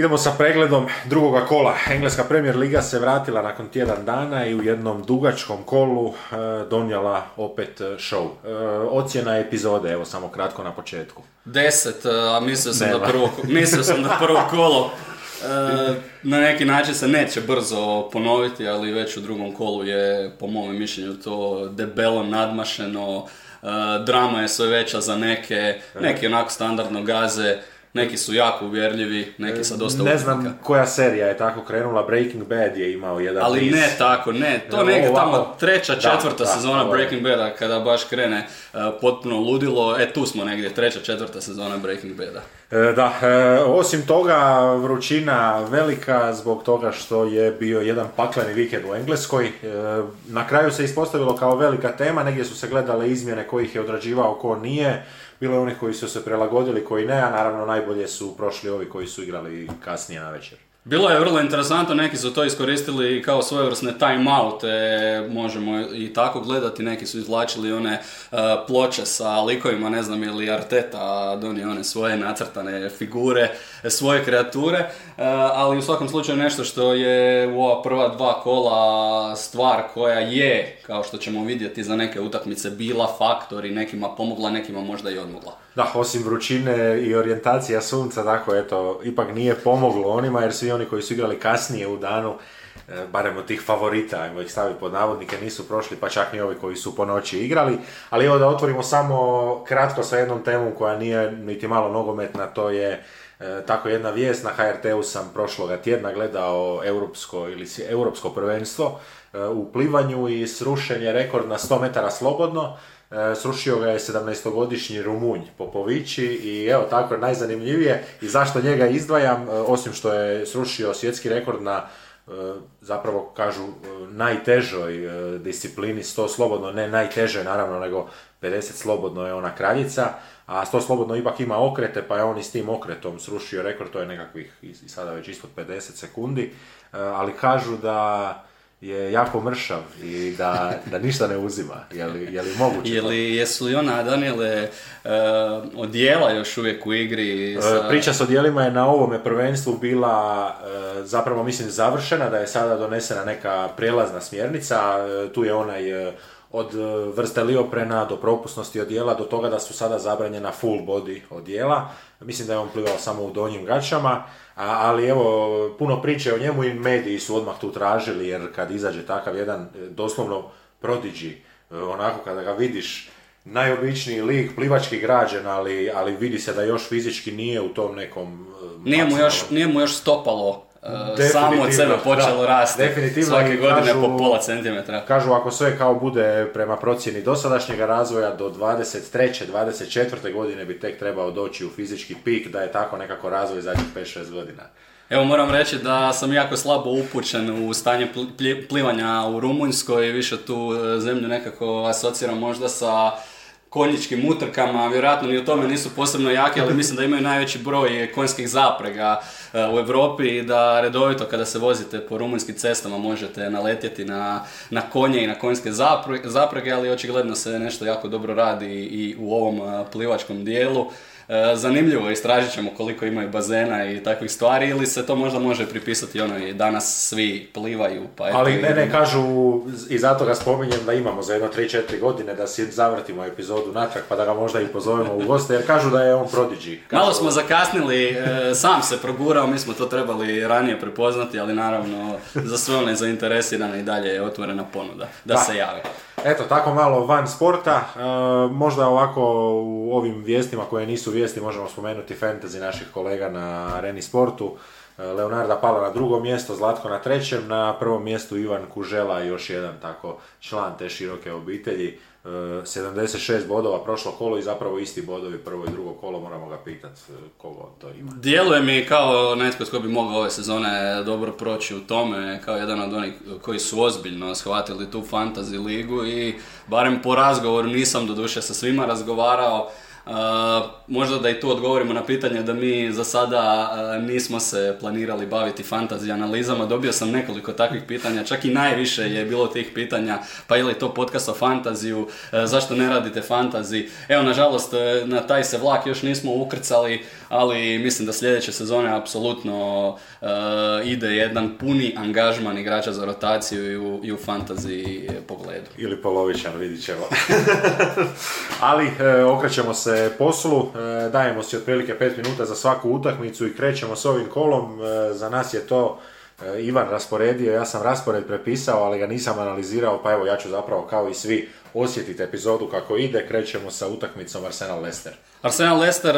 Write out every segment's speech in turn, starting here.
Idemo sa pregledom drugoga kola. Engleska Premier Liga se vratila nakon tjedan dana i u jednom dugačkom kolu e, donijela opet e, show. E, ocjena epizode, evo samo kratko na početku. Deset, a mislio sam, da prvo, mislio sam da prvo kolo e, na neki način se neće brzo ponoviti, ali već u drugom kolu je, po mome mišljenju, to debelo nadmašeno. E, drama je sve veća za neke, neki onako standardno gaze, neki su jako uvjerljivi, neki sa dosta ne znam koja serija je tako krenula, Breaking Bad je imao jedan Ali niz. ne tako, ne, to neka ovako- tamo treća, Da, četvrta da, sezona je- Breaking Bada kada baš krene e, potpuno ludilo, e tu smo negdje, treća, četvrta sezona Breaking Bada. E, Da, e, osim toga vrućina velika zbog toga što je bio jedan pakleni vikend u Engleskoj. E, Na kraju se ispostavilo kao velika tema, negdje su se gledale izmjene kojih je odrađivao, ko nije. Bilo je onih koji su se prilagodili, koji ne, a naravno najbolje su prošli ovi koji su igrali kasnije na večer. Bilo je vrlo interesantno, neki su to iskoristili kao svojevrsne time-oute, možemo i tako gledati, neki su izvlačili one e, ploče sa likovima, ne znam je li Arteta donio one svoje nacrtane figure, svoje kreature, e, ali u svakom slučaju nešto što je u ova prva dva kola stvar koja je, kao što ćemo vidjeti za neke utakmice, bila faktor i nekima pomogla, nekima možda i odmogla. Da, osim vrućine i orijentacija sunca, tako eto, ipak nije pomoglo onima jer svi oni koji su igrali kasnije u danu, e, barem od tih favorita, ajmo ih staviti pod navodnike, nisu prošli, pa čak ni ovi koji su po noći igrali. Ali evo da otvorimo samo kratko sa jednom temom koja nije niti malo nogometna, to je e, tako jedna vijest, na HRT-u sam prošloga tjedna gledao europsko ili europsko prvenstvo e, u plivanju i srušen je rekord na 100 metara slobodno. E, Srušio ga je 17-godišnji Rumunj Popovići i evo tako najzanimljivije. I zašto njega izdvajam, e, osim što je srušio svjetski rekord na e, zapravo kažu najtežoj disciplini 100 slobodno, ne najteže naravno nego 50 slobodno je ona kraljica, a 100 slobodno ipak ima okrete pa je on i s tim okretom srušio rekord, to je nekakvih i sada već ispod 50 sekundi, ali kažu da je jako mršav i da, da ništa ne uzima. Je li, je li moguće? Je li, jesu li ona, Daniele, e, odijela još uvijek u igri? E, Sa... Priča s odjelima je na ovome prvenstvu bila e, zapravo mislim završena, da je sada donesena neka prijelazna smjernica, E, tu je onaj od vrste lioprena do propusnosti odjela do toga da su sada zabranjena full body odjela. Mislim da je on plivao samo u donjim gaćama, ali evo puno priče o njemu i mediji su odmah tu tražili jer kad izađe takav jedan e, doslovno prodigy, e, onako kada ga vidiš najobičniji lik, plivački građen, ali, ali vidi se da još fizički nije u tom nekom... e, Nije mu, još, nije mu još stopalo samo od sebe počelo da, rasti. definitivno Svake godine kažu- po pola centimetra. Kažu ako sve kao bude prema procjeni dosadašnjega razvoja do 23. 24. godine bi tek trebao doći u fizički pik da je tako nekako razvoj zadnjih 5-6 godina. Evo moram reći da sam jako slabo upućen u stanje pli- pli- plivanja u Rumunjskoj, više tu e, zemlju nekako asociram možda sa konjičkim utrkama, vjerojatno ni u tome nisu posebno jaki, ali mislim da imaju najveći broj konjskih zaprega e, u Europi i da redovito kada se vozite po rumunjskim cestama možete naletjeti na, na konje i na konjske zapre- zaprege, ali očigledno se nešto jako dobro radi i u ovom e, plivačkom dijelu. E, Zanimljivo, istražit ćemo koliko imaju bazena i takvih stvari ili se to možda može pripisati ono i danas svi plivaju pa eto Ali ne, ne, kažu i zato ga spominjem da imamo za jedno 3-4 godine da si zavrtimo epizodu natrag pa da ga možda i pozovemo u goste jer kažu da je on prodigy. Kažu- Malo smo zakasnili, e, sam se progurao, mi smo to trebali ranije prepoznati, ali naravno za sve one zainteresirane i dalje je otvorena ponuda da, Da. se jave. Eto, tako malo van sporta, e, možda ovako u ovim vijestima koje nisu vijesti možemo spomenuti fantasy naših kolega na Areni Sportu. E, Leonarda pala na drugo mjesto, Zlatko na trećem, na prvom mjestu Ivan Kužela još jedan tako član te široke obitelji. 76 bodova prošlo kolo i zapravo isti bodovi prvo i drugo kolo, moramo ga pitati kogo to ima. Djeluje mi kao netko tko bi mogao ove sezone dobro proći u tome, kao jedan od onih koji su ozbiljno shvatili tu fantasy ligu i barem po razgovoru nisam doduše sa svima razgovarao, možda da i tu odgovorimo na pitanje da mi za sada nismo se planirali baviti fantasy analizama. Dobio sam nekoliko takvih pitanja, čak i najviše je bilo tih pitanja, pa je li to podcast o fantaziju, zašto ne radite fantasy. Evo, nažalost, na taj se vlak još nismo ukrcali, ali mislim da sljedeće sezone apsolutno ide jedan puni angažman igrača za rotaciju i u, i u fantasy pogledu. Ili polovičan, vidit ćemo. ali okrećemo se poslu, e, dajemo si otprilike 5 minuta za svaku utakmicu i krećemo s ovim kolom. E, za nas je to e, Ivan rasporedio, ja sam raspored prepisao, ali ga nisam analizirao, pa evo ja ću zapravo kao i svi osjetiti epizodu kako ide. Krećemo sa utakmicom Arsenal-Lester. Arsenal-Lester,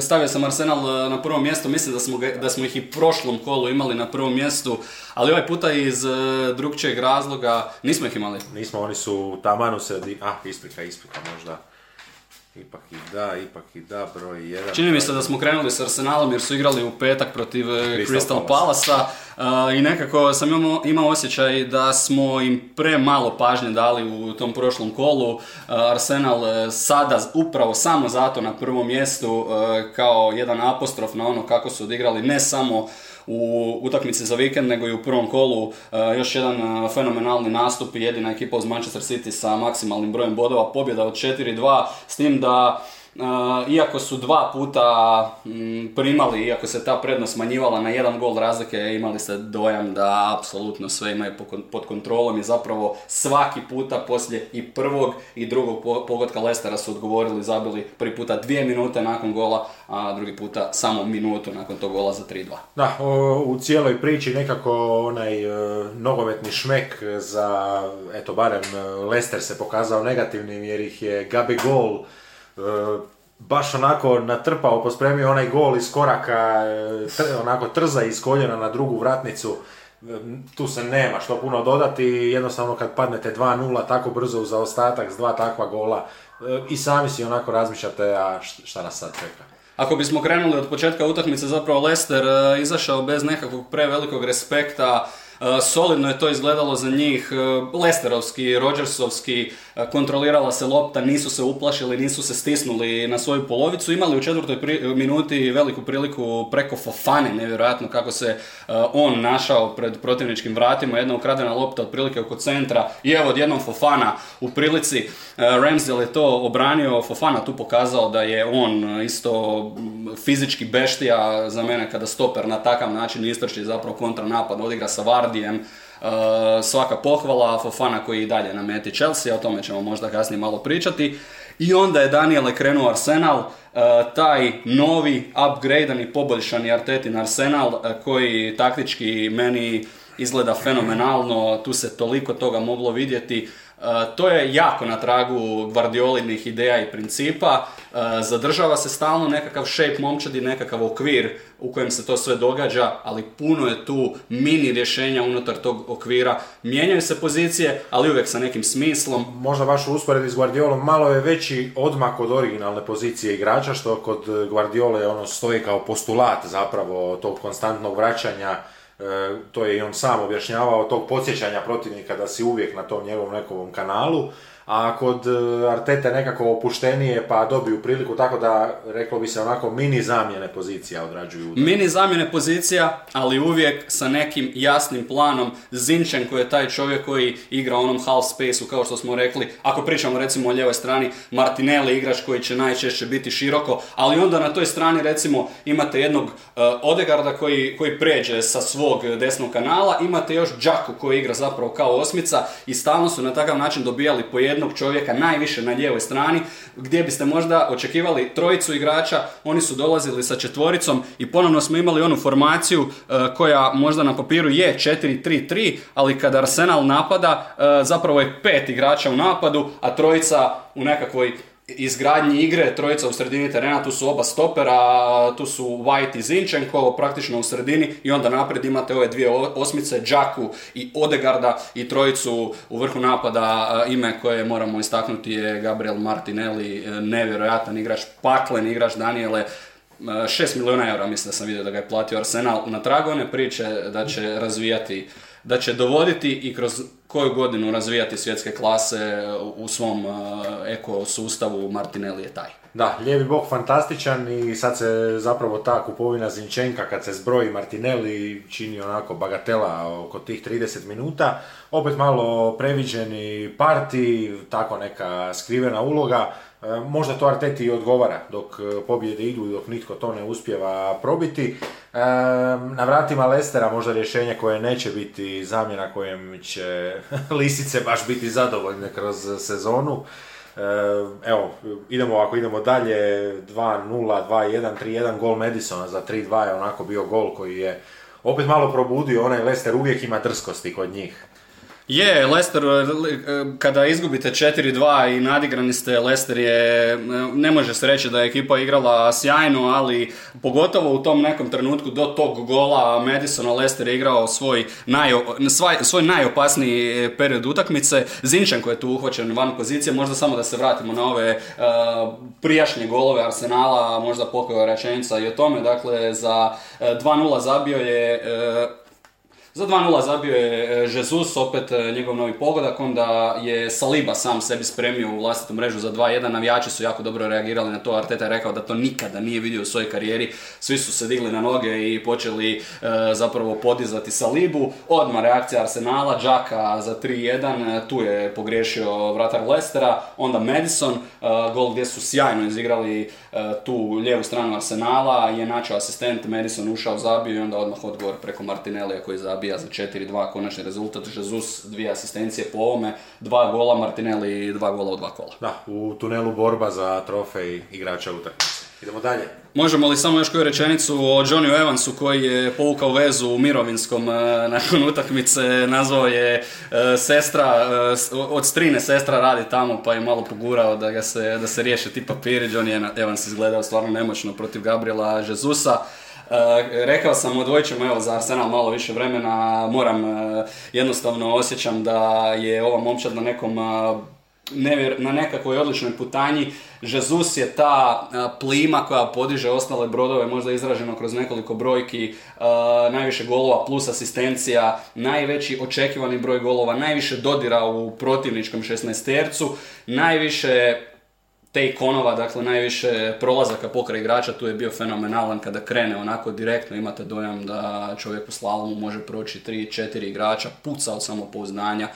stavio sam Arsenal na prvo mjesto, mislim da smo, da smo ih i prošlom kolu imali na prvom mjestu, ali ovaj puta iz drugčijeg razloga nismo ih imali. Nismo, oni su tamanu se, ah, isprika, isprika možda. Ipak i da, ipak i da, broj jedan. Čini mi se da smo krenuli s Arsenalom jer su igrali u petak protiv e, Crystal, Crystal uh, i nekako sam imao, imao osjećaj da smo im premalo pažnje dali u tom prošlom kolu. Uh, Arsenal sada upravo samo zato na prvom mjestu kao jedan apostrof na ono kako su odigrali ne samo u utakmici za vikend, nego i u prvom kolu e, još jedan e, fenomenalni nastup i jedina ekipa uz Manchester City sa maksimalnim brojem bodova, pobjeda od 4-2, s tim da iako su dva puta primali, iako se ta prednost smanjivala na jedan gol razlike, imali ste dojam da apsolutno sve imaju pod kontrolom i zapravo svaki puta poslije i prvog i drugog pogotka Lestera su odgovorili, zabili prvi puta dvije minute nakon gola, a drugi puta samo minutu nakon tog gola za 3-2. Da, u cijeloj priči nekako onaj e, nogometni šmek za, eto barem e, Lester se pokazao negativnim jer ih je Gabi Gol E, baš onako natrpao, pospremio onaj gol iz koraka, e, onako trza iz koljena na drugu vratnicu. E, tu se nema što puno dodati, jednostavno kad padnete 2-0 tako brzo u zaostatak s dva takva gola i sami si onako razmišljate, a šta nas sad čeka. Ako bismo krenuli od početka utakmice, zapravo Lester izašao bez nekakvog prevelikog respekta, solidno je to izgledalo za njih, Lesterovski, Rodgersovski, E, kontrolirala se lopta, nisu se uplašili, nisu se stisnuli na svoju polovicu, imali u četvrtoj minuti veliku priliku preko Fofane, nevjerojatno kako se e, on našao pred protivničkim vratima, jedna ukradena lopta otprilike oko centra i evo odjednom Fofana u prilici, e, Ramsdale je to obranio, Fofana tu pokazao da je on isto fizički beštija za mene kada stoper na takav način istrči zapravo kontranapad, odigra sa Vardijem, svaka pohvala Fofana koji i dalje nameti Chelsea, o tome ćemo možda kasnije malo pričati. I onda je Daniele krenuo Arsenal, eh, taj novi, upgradeani, poboljšani Artetin Arsenal eh, koji taktički meni izgleda fenomenalno, tu se toliko toga moglo vidjeti. To je jako na tragu Guardiolinih ideja i principa. Zadržava se stalno nekakav shape momčadi, nekakav okvir u kojem se to sve događa, ali puno je tu mini rješenja unutar tog okvira. Mijenjaju se pozicije, ali uvijek sa nekim smislom. Možda baš usporedi s Guardiolom malo je veći odmak od originalne pozicije igrača, što kod Guardiole ono stoji kao postulat zapravo tog konstantnog vraćanja E, to je i on sam objašnjavao, tog podsjećanja protivnika da si uvijek na tom njegovom nekovom kanalu, a kod e, Artete nekako opuštenije pa dobiju priliku tako da reklo bi se onako mini zamjene pozicija odrađuju. Mini zamjene pozicija, ali uvijek sa nekim jasnim planom. Zinčen koji je taj čovjek koji igra onom half spaceu kao što smo rekli. Ako pričamo recimo o ljevoj strani, Martinelli igrač koji će najčešće biti široko, ali onda na toj strani recimo imate jednog uh, Odegarda koji, koji pređe sa svog desnog kanala, imate još Džaku koji igra zapravo kao osmica i stalno su na takav način dobijali po jednog čovjeka najviše na lijevoj strani, gdje biste možda očekivali trojicu igrača, oni su dolazili sa četvoricom i ponovno smo imali onu formaciju e, koja možda na papiru je 4-3-3, ali kada Arsenal napada, e, zapravo je pet igrača u napadu, a trojica u nekakvoj izgradnji igre, trojica u sredini terena, tu su oba stopera, tu su White i Zinčenko, praktično u sredini i onda naprijed imate ove dvije osmice, Džaku i Odegarda i trojicu u vrhu napada, ime koje moramo istaknuti je Gabriel Martinelli, nevjerojatan igrač, paklen igrač Daniele, 6 milijuna eura mislim da sam vidio da ga je platio Arsenal. Na tragu one priče da će razvijati da će dovoditi i kroz koju godinu razvijati svjetske klase u svom ekosustavu Martinelli je taj. Da, lijevi bok fantastičan i sad se zapravo ta kupovina Zinčenka kad se zbroji Martinelli čini onako bagatela oko tih 30 minuta. Opet malo previđeni parti, tako neka skrivena uloga. E, možda to Arteti odgovara dok e, pobjede idu i dok nitko to ne uspjeva probiti. E, na vratima Lestera možda rješenje koje neće biti zamjena kojem će lisice baš biti zadovoljne kroz sezonu. Evo, idemo ako idemo dalje, 2-0, 2-1, 3-1, gol Madisona za 3-2 je onako bio gol koji je opet malo probudio, onaj Lester uvijek ima drskosti kod njih. Je, Leicester, e, kada izgubite 4-2 i nadigrani ste, Leicester je, e, ne može se reći da je ekipa igrala sjajno, ali pogotovo u tom nekom trenutku do tog gola Madisona Leicester je igrao svoj, svoj najopasniji period utakmice. Zinčan koji je tu uhvaćen van pozicije, možda samo da se vratimo na ove uh, prijašnje golove Arsenala, možda pokoja rečenica i o tome, dakle za 2-0 zabio je za 2-0 zabio je e, Jesus, opet e, njegov novi pogodak, onda je Saliba sam sebi spremio u vlastitu mrežu za 2-1, navijači su jako dobro reagirali na to, Arteta je rekao da to nikada nije vidio u svojoj karijeri, svi su se digli na noge i počeli e, zapravo podizati Salibu, odmah reakcija Arsenala, Džaka za 3-1, tu je pogriješio vratar Lestera, onda Madison, gol gdje su sjajno izigrali tu lijevu stranu Arsenala, je načao asistent, Madison ušao, zabio i onda odmah odgovor preko Martinellija koji zabio zabija za 4-2 konačni rezultat, Jesus dvije asistencije po ovome, dva gola Martinelli i dva gola u dva kola. Da, u tunelu borba za trofej igrača utakmice. Idemo dalje. Možemo li samo još koju rečenicu o Johnny Evansu koji je povukao vezu u mirovinskom e, nakon utakmice, nazvao je e, sestra, e, od strine sestra radi tamo pa je malo pogurao da, ga se, da se riješe ti papiri. Johnny Evans izgledao stvarno nemoćno protiv Gabriela Jezusa. Eh, rekao sam, odvojit ćemo evo za Arsenal malo više vremena, moram, eh, jednostavno osjećam da je ova momčad na nekom eh, nevjer, na nekakvoj odličnoj putanji. Jesus je ta plima koja podiže ostale brodove, možda izraženo krož nekoliko brojki, najviše golova plus asistencija, najveći očekivani broj golova, najviše dodira u protivničkom 16 tercu, najviše te ikonova, dakle najviše prolazaka pokraj igrača, tu je bio fenomenalan kada krene onako direktno, imate dojam da čovjek u slalomu može proći 3-4 igrača, puca od samopouzdanja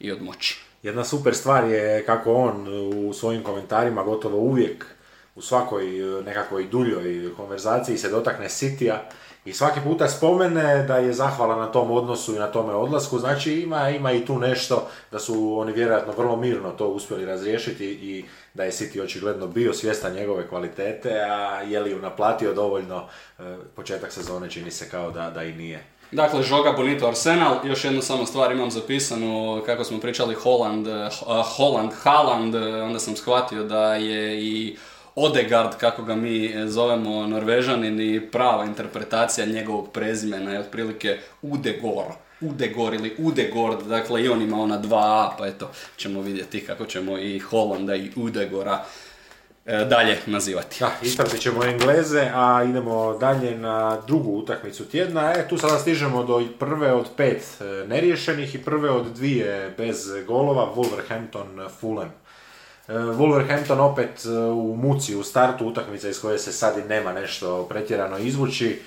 i od moći. Jedna super stvar je kako on u svojim komentarima gotovo uvijek u svakoj nekakvoj duljoj konverzaciji se dotakne Sitija i svaki puta spomene da je zahvala na tom odnosu i na tome odlasku, znači ima, ima i tu nešto da su oni vjerojatno vrlo mirno to uspjeli razriješiti i da je City očigledno bio svjestan njegove kvalitete, a je li ju naplatio dovoljno, e, početak sezone čini se kao da, da i nije. Dakle, Žoga Bonito Arsenal, još jednu samo stvar imam zapisanu, kako smo pričali Holland, e, Holland, Haaland, e, onda sam shvatio da je i Odegard, kako ga mi zovemo norvežanin i prava interpretacija njegovog prezimena je otprilike Udegor. Udegor ili Udegord, dakle i on ima ona dva A, pa eto, ćemo vidjeti kako ćemo i Holanda i Udegora e, dalje nazivati. Da, ispratit ćemo Engleze, a idemo dalje na drugu utakmicu tjedna. E, tu sada stižemo do prve od pet e, neriješenih i prve od dvije bez golova, Wolverhampton Fulham. E, Wolverhampton opet u muci u startu utakmice iz koje se sad i nema nešto pretjerano izvući.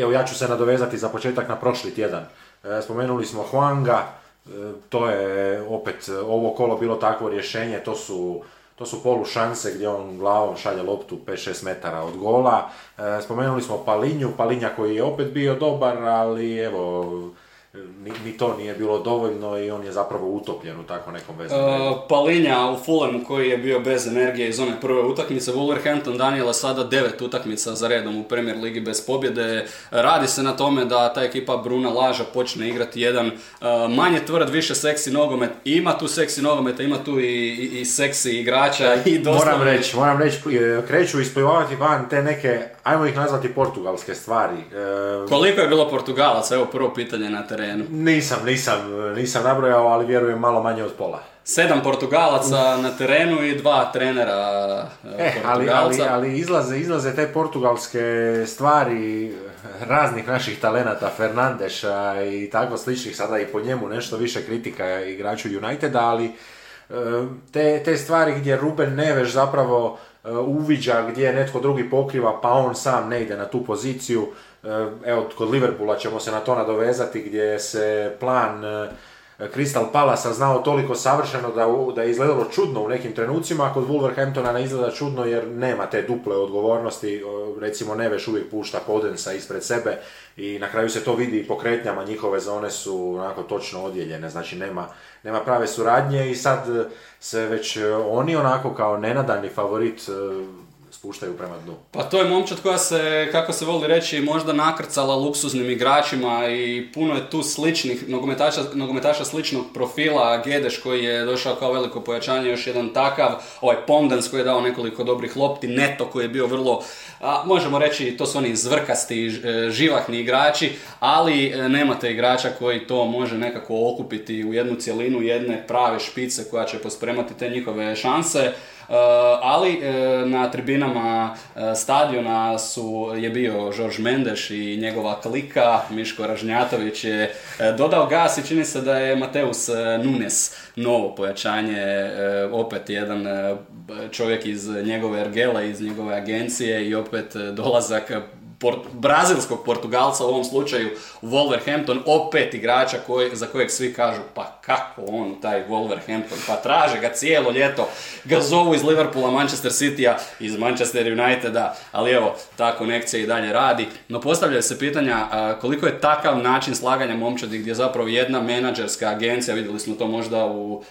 Evo ja ću se nadovezati za početak na prošli tjedan. E, spomenuli smo Huanga, e, to je opet ovo kolo bilo takvo rješenje, to su, to su polu šanse gdje on glavom šalje loptu 5-6 metara od gola. E, spomenuli smo Palinju, Palinja koji je opet bio dobar, ali evo ni, ni to nije bilo dovoljno i on je zapravo utopljen u tako nekom veznom Uh, redu. Palinja u Fulhamu koji je bio bez energije iz one prve utakmice, Wolverhampton Daniela sada devet utakmica za redom u Premier Ligi bez pobjede. Radi se na tome da ta ekipa Bruna Laža počne igrati jedan uh, manje tvrd, više seksi nogomet. Ima tu seksi nogometa, ima tu i, i, i seksi igrača i doslovno... Moram reći, moram reći, e, kreću isplivavati van te neke, ajmo ih nazvati portugalske stvari. E, Koliko je bilo Portugalaca? Evo prvo pitanje na terenu. nisam, nisam, nisam nabrojao, ali vjerujem malo manje od pola. Sedam Portugalaca na terenu i dva trenera E, ali, ali, ali izlaze, izlaze te portugalske stvari raznih naših talenata, Fernandeša i tako sličnih, sada i po njemu nešto više kritika igraču Uniteda, ali e, te, te stvari gdje Ruben Neves zapravo uviđa gdje netko drugi pokriva pa on sam ne ide na tu poziciju. E, Evo, kod Liverpoola ćemo se na to nadovezati gdje se plan e, Crystal Palasa znao toliko savršeno da, da je izgledalo čudno u nekim trenucima, a kod Wolverhamptona ne izgleda čudno jer nema te duple odgovornosti, recimo Neveš uvijek pušta Podensa ispred sebe i na kraju se to vidi i po kretnjama, njihove zone su onako točno odjeljene, znači nema, nema prave suradnje i sad e, se već e, oni onako kao nenadani favorit e, spuštaju prema dnu. Pa to je momčad koja se, kako se voli reći, možda nakrcala luksuznim igračima i puno je tu sličnih nogometaša, nogometaša sličnog profila. Gedeš koji je došao kao veliko pojačanje, još jedan takav. Ovaj Pondens koji je dao nekoliko dobrih lopti. Neto koji je bio vrlo, a, možemo reći, to su oni zvrkasti, e, živahni igrači, ali e, nemate igrača koji to može nekako okupiti u jednu cjelinu jedne prave špice koja će pospremati te njihove šanse. Uh, ali e, na tribinama e, stadiona su, je bio Žorž Mendeš i njegova klika, Miško Ražnjatović je dodao gas i čini se da je Mateus Nunes novo pojačanje, opet jedan čovjek iz njegove ergele, iz njegove agencije i opet dolazak Port- brazilskog Portugalca u ovom slučaju Wolverhampton, opet igrača koji, za kojeg svi kažu pa kako on taj Wolverhampton, pa traže ga cijelo ljeto, ga zovu iz Liverpoola, Manchester Citya, iz Manchester Uniteda, ali evo, ta konekcija i dalje radi. No postavljaju se pitanja koliko je takav način slaganja momčadi gdje zapravo jedna menadžerska agencija, vidjeli smo to možda u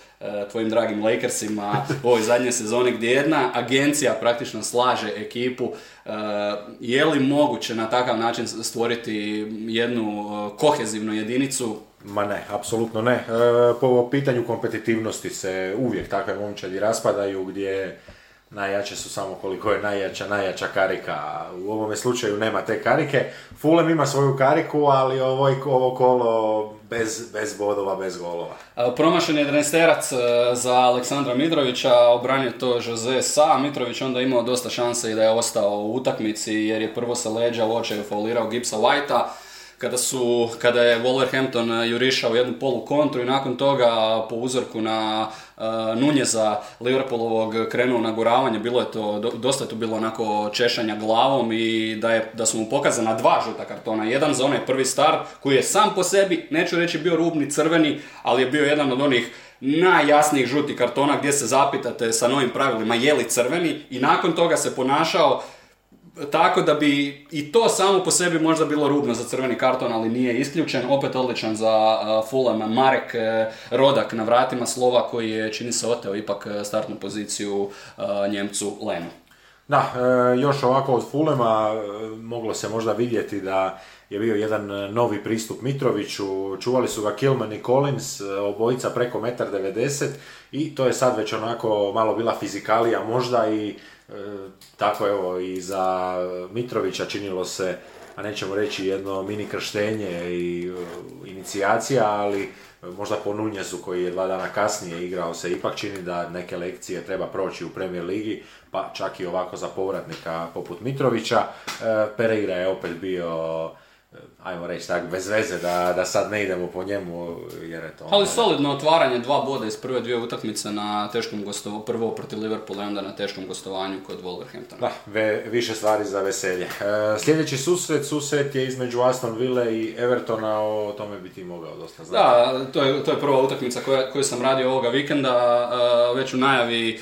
tvojim dragim Lakersima u ovoj zadnje sezoni gdje jedna agencija praktično slaže ekipu. E, je li moguće na takav način stvoriti jednu e, kohezivnu jedinicu? Ma ne, apsolutno ne. E, po pitanju kompetitivnosti se uvijek takve momčadi raspadaju gdje najjače su samo koliko je najjača, najjača karika. U ovome slučaju nema te karike. Fulham ima svoju kariku, ali ovo, ovo kolo bez, bez bodova, bez golova. E, Promašen je 11 za Aleksandra Mitrovića, obranio to Jose Sa, Mitrović onda imao dosta šanse i da je ostao u utakmici jer je prvo sa leđa u očaju faulirao Gipsa Whitea. Kada, su, kada je Wolverhampton jurišao jednu polu kontru i nakon toga po uzorku na uh, Nunjeza Liverpoolovog krenuo na guravanje, bilo je to, do- dosta je tu bilo onako češanja glavom i da, je, da su mu pokazana dva žuta kartona. Jedan za onaj prvi start koji je sam po sebi, neću reći bio rubni crveni, ali je bio jedan od onih najjasnijih žutih kartona gdje se zapitate sa novim pravilima je li crveni i nakon toga se ponašao tako da bi i to samo po sebi možda bilo rubno za crveni karton, ali nije isključen. Opet odličan za Fulham Marek eh, Rodak na vratima slova koji je, čini se, oteo ipak eh, startnu poziciju uh, Njemcu Lenu. Da, e, još ovako od Fulema e, moglo se možda vidjeti da je bio jedan e, novi pristup Mitroviću, čuvali su ga Kilman i Collins, e, obojica preko 1,90 m i to je sad već onako malo bila fizikalija možda i e, tako evo i za Mitrovića činilo se, a nećemo reći jedno mini krštenje i e, inicijacija, ali možda po Nunjezu koji je dva dana kasnije igrao se ipak čini da neke lekcije treba proći u Premier Ligi, pa čak i ovako za povratnika poput Mitrovića. E, Pereira je opet bio, e, ajmo reći tak, bez veze da, da sad ne idemo po njemu, jer je to... Ali solidno otvaranje, dva boda iz prve dvije utakmice na teškom gostovanju, prvo protiv Liverpoola i onda na teškom gostovanju kod Wolverhamptona. Da, ve- više stvari za veselje. E, sljedeći susret, susret je između Aston Ville i Evertona, o tome bi ti mogao dosta znati. Da, to je, to je prva utakmica koja, koju sam radio ovoga vikenda, uh, već u najavi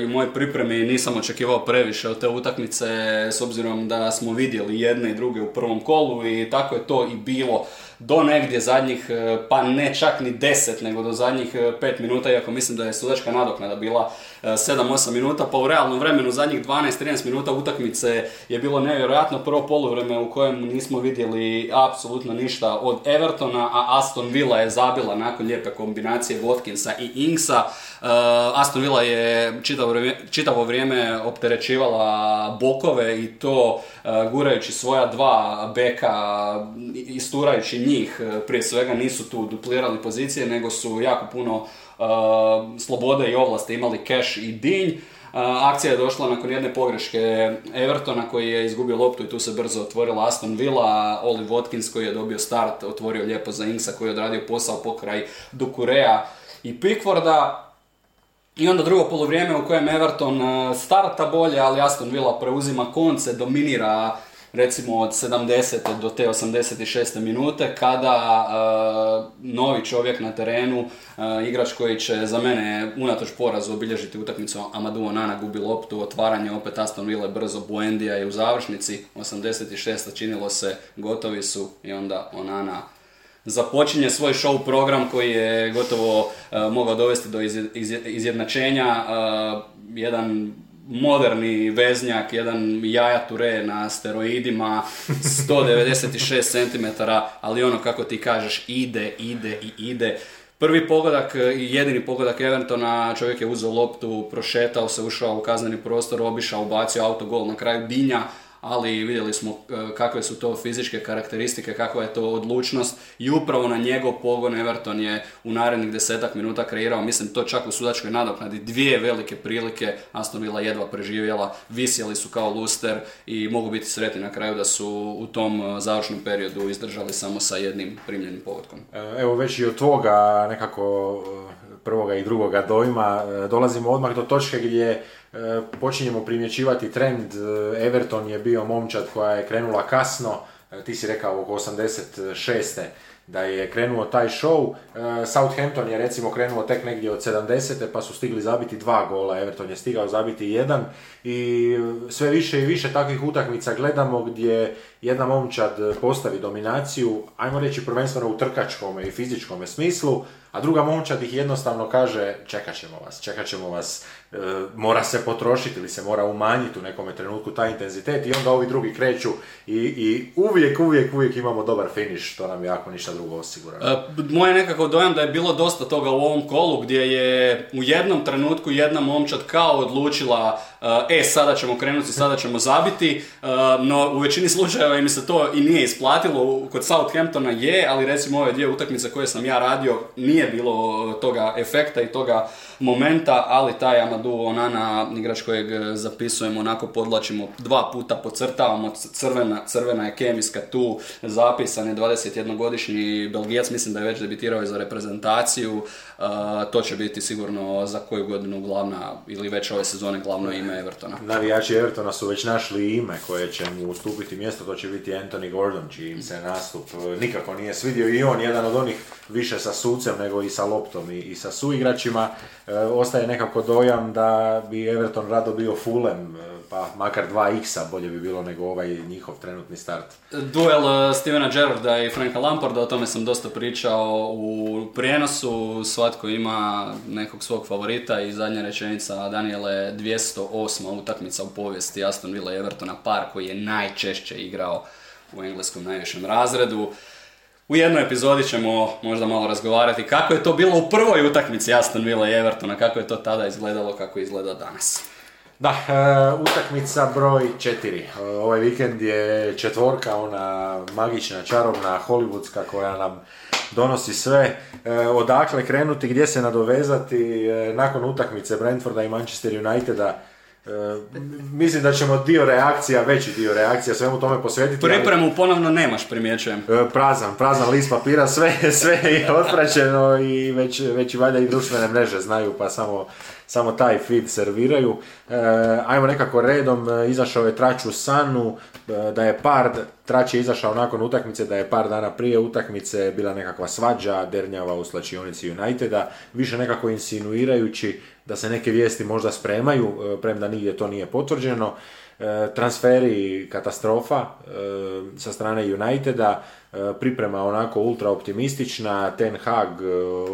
i u mojoj pripremi nisam očekivao previše od te utakmice s obzirom da smo vidjeli jedne i druge u prvom kolu i tako je to i bilo do negdje zadnjih, e, pa ne čak ni 10, nego do zadnjih 5 e, minuta, iako mislim da je sudačka nadoknada bila 7-8 e, minuta, pa u realnom vremenu zadnjih 12-13 minuta utakmice je bilo nevjerojatno prvo poluvreme u kojem nismo vidjeli apsolutno ništa od Evertona, a Aston Villa je zabila nakon lijepe kombinacije Watkinsa i Inksa. Aston Villa je čitavo vrijeme, čitavo vrijeme opterećivala bokove i to gurajući svoja dva beka, isturajući njih e, prije svega nisu tu duplirali pozicije, nego su jako puno slobode i ovlasti imali Cash i Dinj. Uh, akcija je došla nakon jedne pogreške Evertona koji je izgubio loptu i tu se brzo otvorila Aston Villa. Oli Watkins koji je dobio start, otvorio lijepo za Inksa koji je odradio posao pokraj Dukurea i Pickforda. I onda drugo poluvrijeme u kojem Everton starta bolje, ali Aston Villa preuzima konce, dominira recimo od 70. do te 86. minute kada uh, novi čovjek na terenu, uh, igrač koji će za mene unatoč porazu obilježiti utakmicu Amadou Onana gubi loptu, otvaranje opet Aston Villa brzo, Buendija je u završnici, 86. činilo se, gotovi su i onda Onana započinje svoj show program koji je gotovo uh, mogao dovesti do izjednačenja. jedan moderni veznjak, jedan jaja ture na steroidima, 196 cm, ali ono kako ti kažeš ide, ide i ide. Prvi pogodak i jedini pogodak Evertona, čovjek je uzeo loptu, prošetao se, ušao u kazneni prostor, obišao, ubacio autogol na kraju Dinja, ali vidjeli smo e, kakve su to fizičke karakteristike, kakva je to odlučnost i upravo na njegov pogon Everton je u narednih desetak minuta kreirao, mislim to čak u sudačkoj nadoknadi, dvije velike prilike, Aston Villa jedva preživjela, visjeli su kao luster i mogu biti sretni na kraju da su u tom e, završnom periodu izdržali samo sa jednim primljenim pogodkom. E, evo već i od tvoga nekako prvoga i drugoga dojma dolazimo odmah do točke gdje E, počinjemo primjećivati trend. E, Everton je bio momčad koja je krenula kasno, e, ti si rekao oko 86 da je krenuo taj show. Southampton je recimo krenuo tek negdje od 70. pa su stigli zabiti dva gola, Everton je stigao zabiti jedan i sve više i više takvih utakmica gledamo gdje jedna momčad postavi dominaciju, ajmo reći prvenstveno u trkačkom i fizičkom smislu, a druga momčad ih jednostavno kaže čekat ćemo vas, čekat ćemo vas, mora se potrošiti ili se mora umanjiti u nekome trenutku taj intenzitet i onda ovi drugi kreću i, i uvijek, uvijek, uvijek imamo dobar finish, što nam jako ništa drugo osigura. E, moj je nekako dojam da je bilo dosta toga u ovom kolu gdje je u jednom trenutku jedna momčad kao odlučila e, sada ćemo krenuti, sada ćemo zabiti, e, no u većini slučajeva im se to i nije isplatilo, kod Southamptona je, ali recimo ove dvije utakmice koje sam ja radio nije bilo toga efekta i toga momenta, ali taj Amadou Onana, igrač kojeg zapisujemo, onako podlačimo dva puta, pocrtavamo, crvena, crvena je kemijska tu, zapisan je 21-godišnji Belgijac, mislim da je već debitirao za reprezentaciju, to će biti sigurno za koju godinu glavna, ili već ove sezone glavno ime Evertona. Navijači Evertona su već našli ime koje će mu ustupiti mjesto, to će biti Anthony Gordon, čiji se nastup nikako nije svidio i on jedan od onih više sa sucem nego i sa loptom i, i sa suigračima. E, ostaje nekako dojam da bi Everton rado bio Fulham, e, pa makar 2x-a bolje bi bilo nego ovaj njihov trenutni start. Duel e, Stevena Gerrarda i Franka Lamparda, o tome sam dosta pričao u prijenosu, svatko ima nekog svog favorita i zadnja rečenica Daniele 208. utakmica u povijesti Aston Villa Evertona par koji je najčešće igrao u engleskom najvišem razredu. U jednoj epizodi ćemo možda malo razgovarati kako je to bilo u prvoj utakmici Aston Villa i Evertona, kako je to tada izgledalo, kako izgleda danas. Da, e, utakmica broj četiri. E, ovaj vikend je četvorka, ona magična, čarobna, hollywoodska koja nam donosi sve. E, odakle krenuti, gdje se nadovezati nakon utakmice Brentforda i Manchester Uniteda mislim da ćemo dio reakcija, veći dio reakcija svemu tome posvetiti. Pripremu ponovno nemaš, primjećujem. E, prazan, prazan list papira, sve, sve je otpraćeno i već, već i valjda i društvene mreže znaju pa samo samo taj feed serviraju. E, ajmo nekako redom, e, izašao je trač u Sanu, e, da je par, trač je izašao nakon utakmice, da je par dana prije utakmice bila nekakva svađa, dernjava u slačionici Uniteda, više nekako insinuirajući da se neke vijesti možda spremaju, e, premda nigdje to nije potvrđeno. E, transferi katastrofa e, sa strane Uniteda, priprema onako ultra optimistična, Ten Hag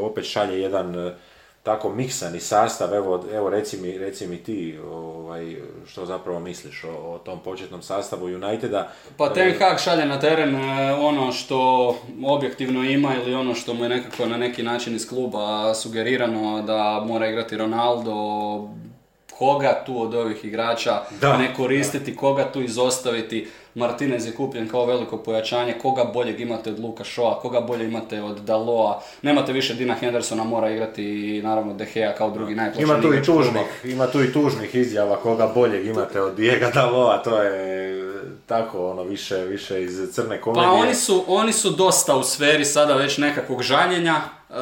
opet šalje jedan tako miksani sastav, evo, evo reci, mi, reci mi ti ovaj, što zapravo misliš o, o tom početnom sastavu Uniteda. Pa Ten Hag šalje na teren ono što objektivno ima ili ono što mu je nekako na neki način iz kluba sugerirano da mora igrati Ronaldo, koga tu od ovih igrača da, ne koristiti, koga tu izostaviti. Martinez je kupljen kao veliko pojačanje, koga boljeg imate od Luka Shoa, koga bolje imate od Daloa, nemate više Dina Hendersona, mora igrati i naravno De Gea kao drugi najplaćeniji ima tu i tužnih, Ima tu i tužnih izjava koga boljeg imate od Diego Daloa, to je tako ono više, više iz crne komedije. Pa oni su, oni su dosta u sferi sada već nekakvog žaljenja, e,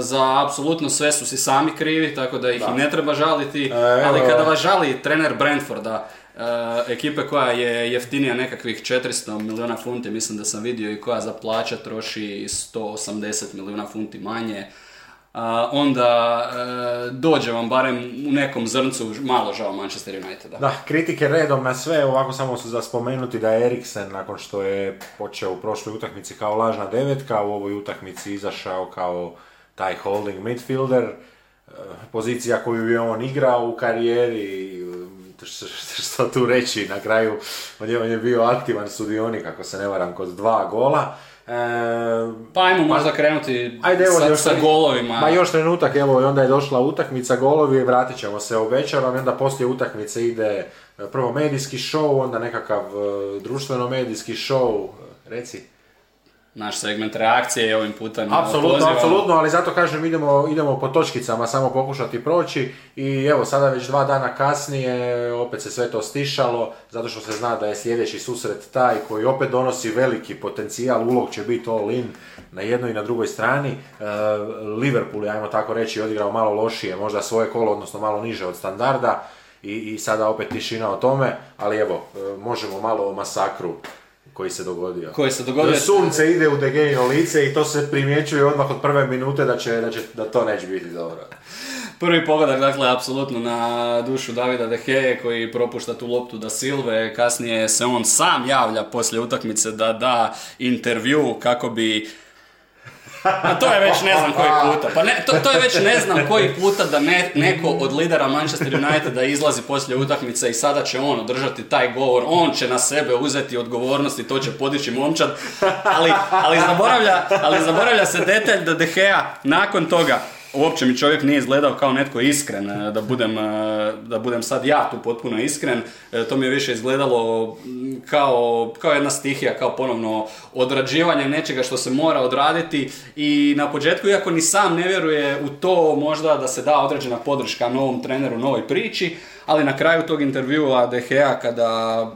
za apsolutno sve su si sami krivi, tako da ih i ne treba žaliti, e, ali kada vas žali trener Brentforda, Uh, ekipe koja je jeftinija nekakvih 400 milijuna funti, mislim da sam vidio i koja za plaća troši 180 milijuna funti manje, uh, onda uh, dođe vam barem u nekom zrncu malo žao Manchester Uniteda. Da, kritike redom na sve, ovako samo su za spomenuti da je Eriksen nakon što je počeo u prošloj utakmici kao lažna devetka, u ovoj utakmici izašao kao taj holding midfielder, pozicija koju je on igrao u karijeri, što tu reći, na kraju on je bio aktivan sudionik, ako se ne varam, kod dva gola. E, pa ajmo možda krenuti ajde, evo, sa, još, sa golovima. Ma još trenutak, evo, i onda je došla utakmica golovi, vratit ćemo se obećavam, i onda poslije utakmice ide e, prvo medijski show, onda nekakav e, društveno medijski show, reci naš segment reakcije i ovim putem Apsolutno, apsolutno, ali zato kažem idemo, idemo po točkicama samo pokušati proći i evo sada već dva dana kasnije opet se sve to stišalo zato što se zna da je sljedeći susret taj koji opet donosi veliki potencijal, ulog će biti all in na jednoj i na drugoj strani. E, Liverpool je, ajmo tako reći, odigrao malo lošije, možda svoje kolo, odnosno malo niže od standarda i, i sada opet tišina o tome, ali evo, e, možemo malo o masakru koji se dogodio. Koji se dogodio. Sunce ide u Degenino lice i to se primjećuje odmah od prve minute da, će, da, će, da to neće biti dobro. Prvi pogodak, dakle, apsolutno na dušu Davida Deheje koji propušta tu loptu da Silve, kasnije se on sam javlja poslije utakmice da da intervju kako bi a to je već ne znam koji puta. Pa ne, to, to je već ne znam koji puta da ne, neko od lidera Manchester Uniteda izlazi poslije utakmice i sada će on održati taj govor, on će na sebe uzeti odgovornost i to će podići momčad, ali, ali, zaboravlja, ali zaboravlja se detalj da De Gea nakon toga uopće mi čovjek nije izgledao kao netko iskren, e, da budem, e, da budem sad ja tu potpuno iskren, e, to mi je više izgledalo kao, kao jedna stihija, kao ponovno odrađivanje nečega što se mora odraditi. I na početku, iako ni sam ne vjeruje u to možda da se da određena podrška novom treneru, novoj priči, ali na kraju tog intervjua DHA kada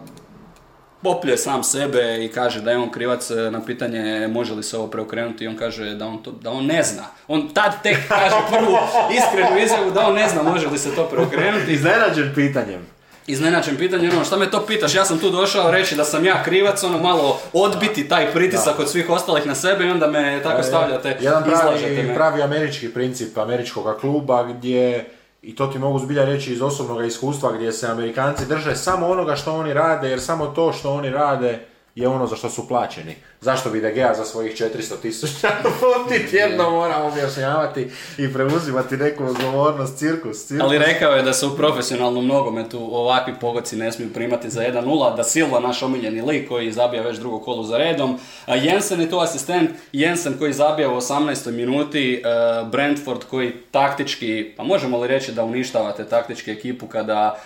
popljuje sam sebe i kaže da je on krivac e, na pitanje može li se ovo preokrenuti i on kaže da on, to, da on ne zna. On tad tek kaže prvu iskrenu izjavu da on ne zna može li se to preokrenuti. Iznenađen pitanjem. Iznenađen pitanjem, ono, šta me to pitaš, ja sam tu došao reći da sam ja krivac, ono malo odbiti taj pritisak od svih ostalih na sebe i onda me tako e, stavljate, Jedan pravi, pravi američki princip američkog kluba gdje i to ti mogu zbilja reći iz osobnog iskustva gdje se Amerikanci drže samo onoga što oni rade, jer samo to što oni rade je ono za što su plaćeni. Zašto bi DGA za svojih 400 tisuća funti tjedno mora objašnjavati i preuzimati neku odgovornost, cirkus, cirkus. Ali rekao je da se u profesionalnom nogometu ovakvi pogoci ne smiju primati za 1-0, da Silva, naš omiljeni lik koji zabija već drugo kolo za redom. Jensen je tu asistent, Jensen koji zabija u 18. minuti, e, Brentford koji taktički, pa možemo li reći da uništavate taktički ekipu kada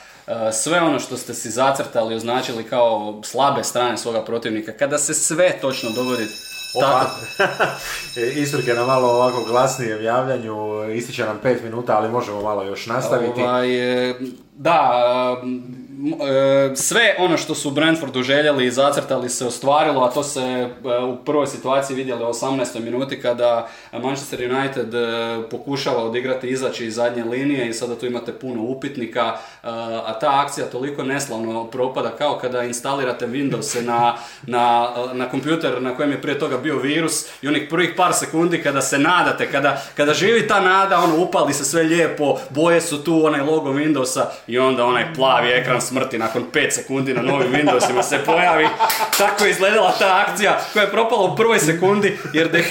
sve ono što ste si zacrtali, označili kao slabe strane svoga protivnika, kada se sve točno dogodi Opa, Isprike na malo ovako glasnijem javljanju, ističe nam pet minuta, ali možemo malo još nastaviti. Ovaj, da, e, sve ono što su Brentfordu željeli i zacrtali se ostvarilo, a to se e, u prvoj situaciji vidjeli u 18. minuti kada Manchester United pokušava odigrati izaći iz zadnje linije i sada tu imate puno upitnika, a ta akcija toliko neslavno propada kao kada instalirate Windows na, na, na kompjuter na kojem je prije toga bio virus i onih prvih par sekundi kada se nadate, kada, kada živi ta nada, ono upali se sve lijepo, boje su tu, onaj logo Windowsa i onda onaj plavi ekran smrti nakon 5 sekundi na novim Windowsima se pojavi. Tako je izgledala ta akcija koja je propala u prvoj sekundi jer De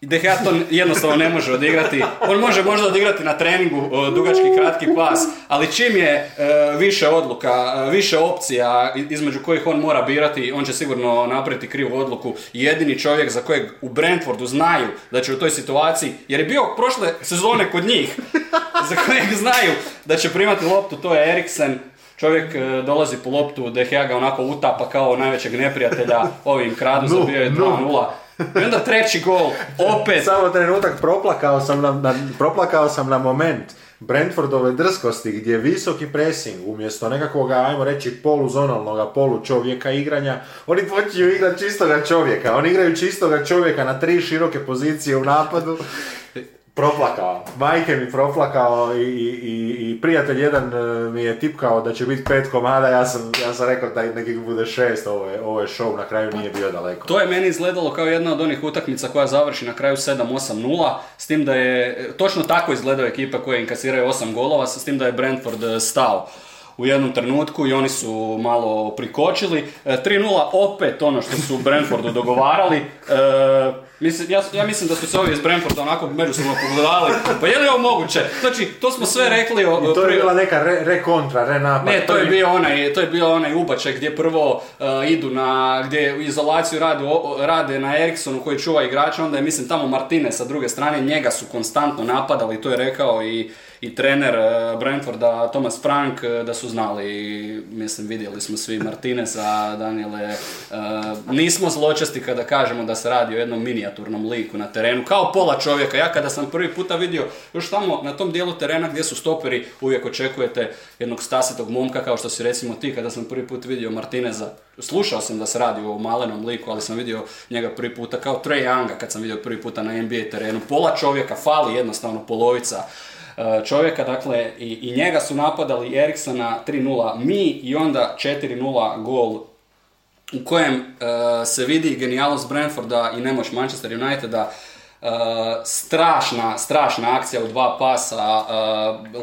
Gea De Gea to jednostavno ne može odigrati. On može možda odigrati na treningu dugački kratki pas, ali čim je e, više odluka, e, više opcija između kojih on mora birati, on će sigurno napraviti krivu odluku. Jedini čovjek za kojeg u Brentfordu znaju da će u toj situaciji, jer je bio prošle sezone kod njih, za kojeg znaju da će primati loptu, to je Eriksen. Čovjek e, dolazi po loptu, De Gea ga onako utapa kao najvećeg neprijatelja, ovim kradu zabio je 2-0 i onda treći gol, opet. Samo trenutak, proplakao sam na, proplakao sam na moment Brentfordove drskosti gdje visoki pressing umjesto nekakvog, ajmo reći, poluzonalnog, polu čovjeka igranja, oni počinju igrati čistoga čovjeka. Oni igraju čistoga čovjeka na tri široke pozicije u napadu proplakao. Majke mi proplakao i, i, i prijatelj jedan e, mi je tipkao da će biti pet komada, ja sam, ja sam rekao da nekih bude šest, ovo je, ovo je show, na kraju nije bio daleko. To je meni izgledalo kao jedna od onih utakmica koja završi na kraju 7-8-0, s tim da je, točno tako izgledao ekipa koja inkasiraju 8 golova, s tim da je Brentford e, stao u jednom trenutku i oni su malo prikočili. 3-0 e, opet ono što su Brentfordu dogovarali. E, mislim, ja, ja, mislim da su se ovi iz Brentforda onako međusobno pogledali. Pa je li ovo moguće? Znači, to smo sve rekli. O, I to je bila neka re, re kontra, re napad. Ne, to je bio onaj, to je bio onaj ubačaj gdje prvo e, idu na, gdje izolaciju rade, rade na Ericssonu koji čuva igrača, onda je mislim tamo Martine sa druge strane, njega su konstantno napadali, to je rekao i i trener e, Brentforda Thomas Frank e, da su znali, mislim vidjeli smo svi Martineza, Daniele, e, nismo zločesti kada kažemo da se radi o jednom minijaturnom liku na terenu, kao pola čovjeka. Ja kada sam prvi puta vidio, još tamo na tom dijelu terena gdje su stoperi, uvijek očekujete jednog stasitog momka kao što si recimo ti kada sam prvi put vidio Martineza. Slušao sam da se radi o malenom liku, ali sam vidio njega prvi puta kao Trey Younga kad sam vidio prvi puta na NBA terenu. Pola čovjeka, fali jednostavno polovica čovjeka, dakle, i, i njega su napadali Eriksona 3-0 mi i onda 4-0 gol u kojem uh, se vidi genijalnost Brentforda i nemoć Manchester Uniteda Strašna, strašna akcija u dva pasa,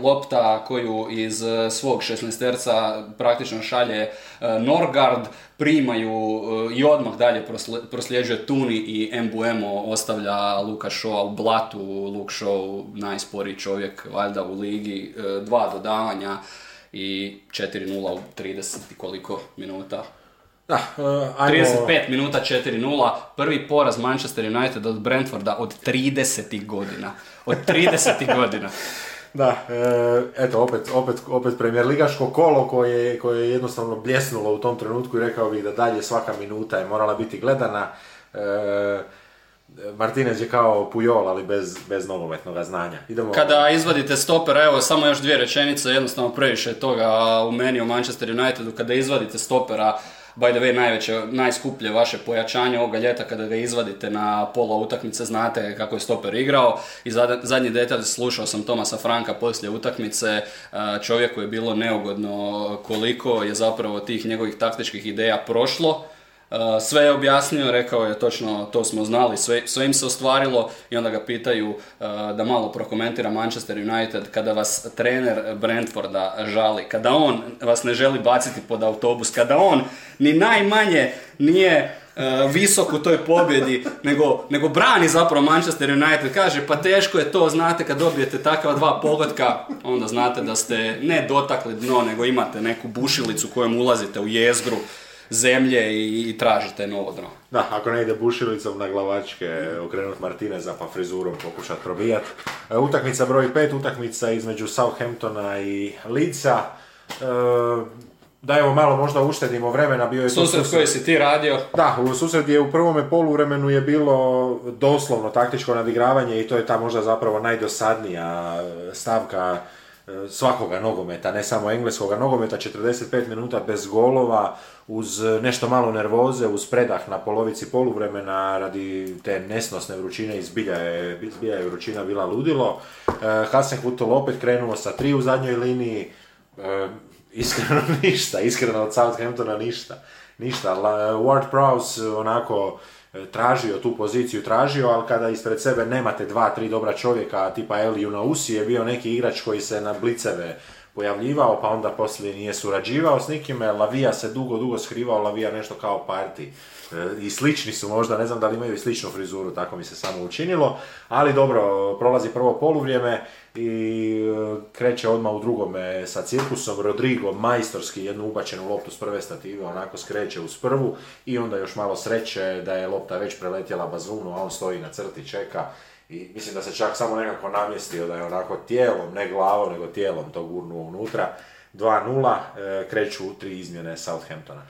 lopta koju iz svog šestnesterca praktično šalje uh, Norgard, primaju i odmah dalje prosljeđuje Tuni i Embuemo ostavlja Luka Shoa u blatu, Luke Shaw najsporiji čovjek valjda u ligi, dva dodavanja i 4-0 u 30 i koliko minuta da, uh, ajmo... 35 minuta 4-0, prvi poraz Manchester United od Brentforda od 30 godina. Od 30 godina. Da, e, eto, opet, opet, opet premijer ligaško kolo koje, koje je jednostavno bljesnulo u tom trenutku i rekao bih da dalje svaka minuta je morala biti gledana. E, Martinez je kao Pujol, ali bez, bez nogometnog znanja. Idemo... Kada izvadite stopera, evo samo još dvije rečenice, jednostavno previše toga u meni u Manchester Unitedu, kada izvadite stopera, by the way, najveće, najskuplje vaše pojačanje ovoga ljeta kada ga izvadite na pola utakmice, znate kako je stoper igrao. I zadnji detalj, slušao sam Tomasa Franka poslije utakmice, čovjeku je bilo neugodno koliko je zapravo tih njegovih taktičkih ideja prošlo sve je objasnio, rekao je točno to smo znali, sve, sve im se ostvarilo i onda ga pitaju uh, da malo prokomentira Manchester United kada vas trener Brentforda žali, kada on vas ne želi baciti pod autobus, kada on ni najmanje nije uh, visok u toj pobjedi, nego, nego brani zapravo Manchester United. Kaže, pa teško je to, znate, kad dobijete takva dva pogotka, onda znate da ste ne dotakli dno, nego imate neku bušilicu kojom ulazite u jezgru zemlje i, i tražite novo dno. Da, ako ne ide bušilicom na glavačke, okrenut Martineza pa frizurom pokušat probijat. E, utakmica broj 5, utakmica između Southamptona i Leedsa. E, dajemo malo možda uštedimo vremena. Bio je susret koji si ti radio. Da, u susret je u prvome poluvremenu je bilo doslovno taktičko nadigravanje i to je ta možda zapravo najdosadnija stavka svakoga nogometa, ne samo engleskoga nogometa, 45 minuta bez golova, uz nešto malo nervoze, uz predah na polovici poluvremena radi te nesnosne vrućine i zbilja je, zbilja je vrućina bila ludilo. Hasenhutel opet krenuo sa tri u zadnjoj liniji, iskreno ništa, iskreno od Southamptona ništa. Ništa, Ward Prowse onako E, tražio tu poziciju, tražio, ali kada ispred sebe nemate dva, tri dobra čovjeka, tipa Eli Unausi je bio neki igrač koji se na bliceve pojavljivao, pa onda poslije nije surađivao s nikime, Lavija se dugo, dugo skrivao, Lavija nešto kao parti. E, I slični su možda, ne znam da li imaju i sličnu frizuru, tako mi se samo učinilo, ali dobro, prolazi prvo poluvrijeme i e, kreće odmah u drugome sa cirkusom, Rodrigo majstorski jednu ubačenu loptu s prve stative, onako skreće uz prvu i onda još malo sreće da je lopta već preletjela bazunu, a on stoji na crti, čeka i mislim da se čak samo nekako namjestio da je onako tijelom, ne glavom, nego tijelom to gurnuo unutra. 2-0, e, kreću tri izmjene Southamptona.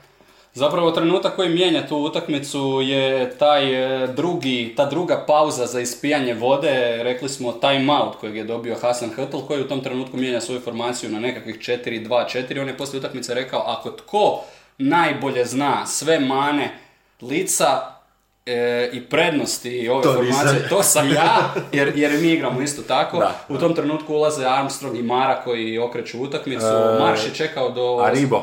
Zapravo trenutak koji mijenja tu utakmicu je taj e, drugi, ta druga pauza za ispijanje vode, rekli smo time out kojeg je dobio Hasan Hrtl koji u tom trenutku mijenja svoju formaciju na nekakvih 4-2-4. On je poslije utakmice rekao ako tko najbolje zna sve mane lica e, i prednosti ove to formacije, to sam ja, jer, jer mi igramo isto tako. u tom trenutku ulaze Armstrong i Mara koji okreću utakmicu. E, Marš je čekao do... Aribo.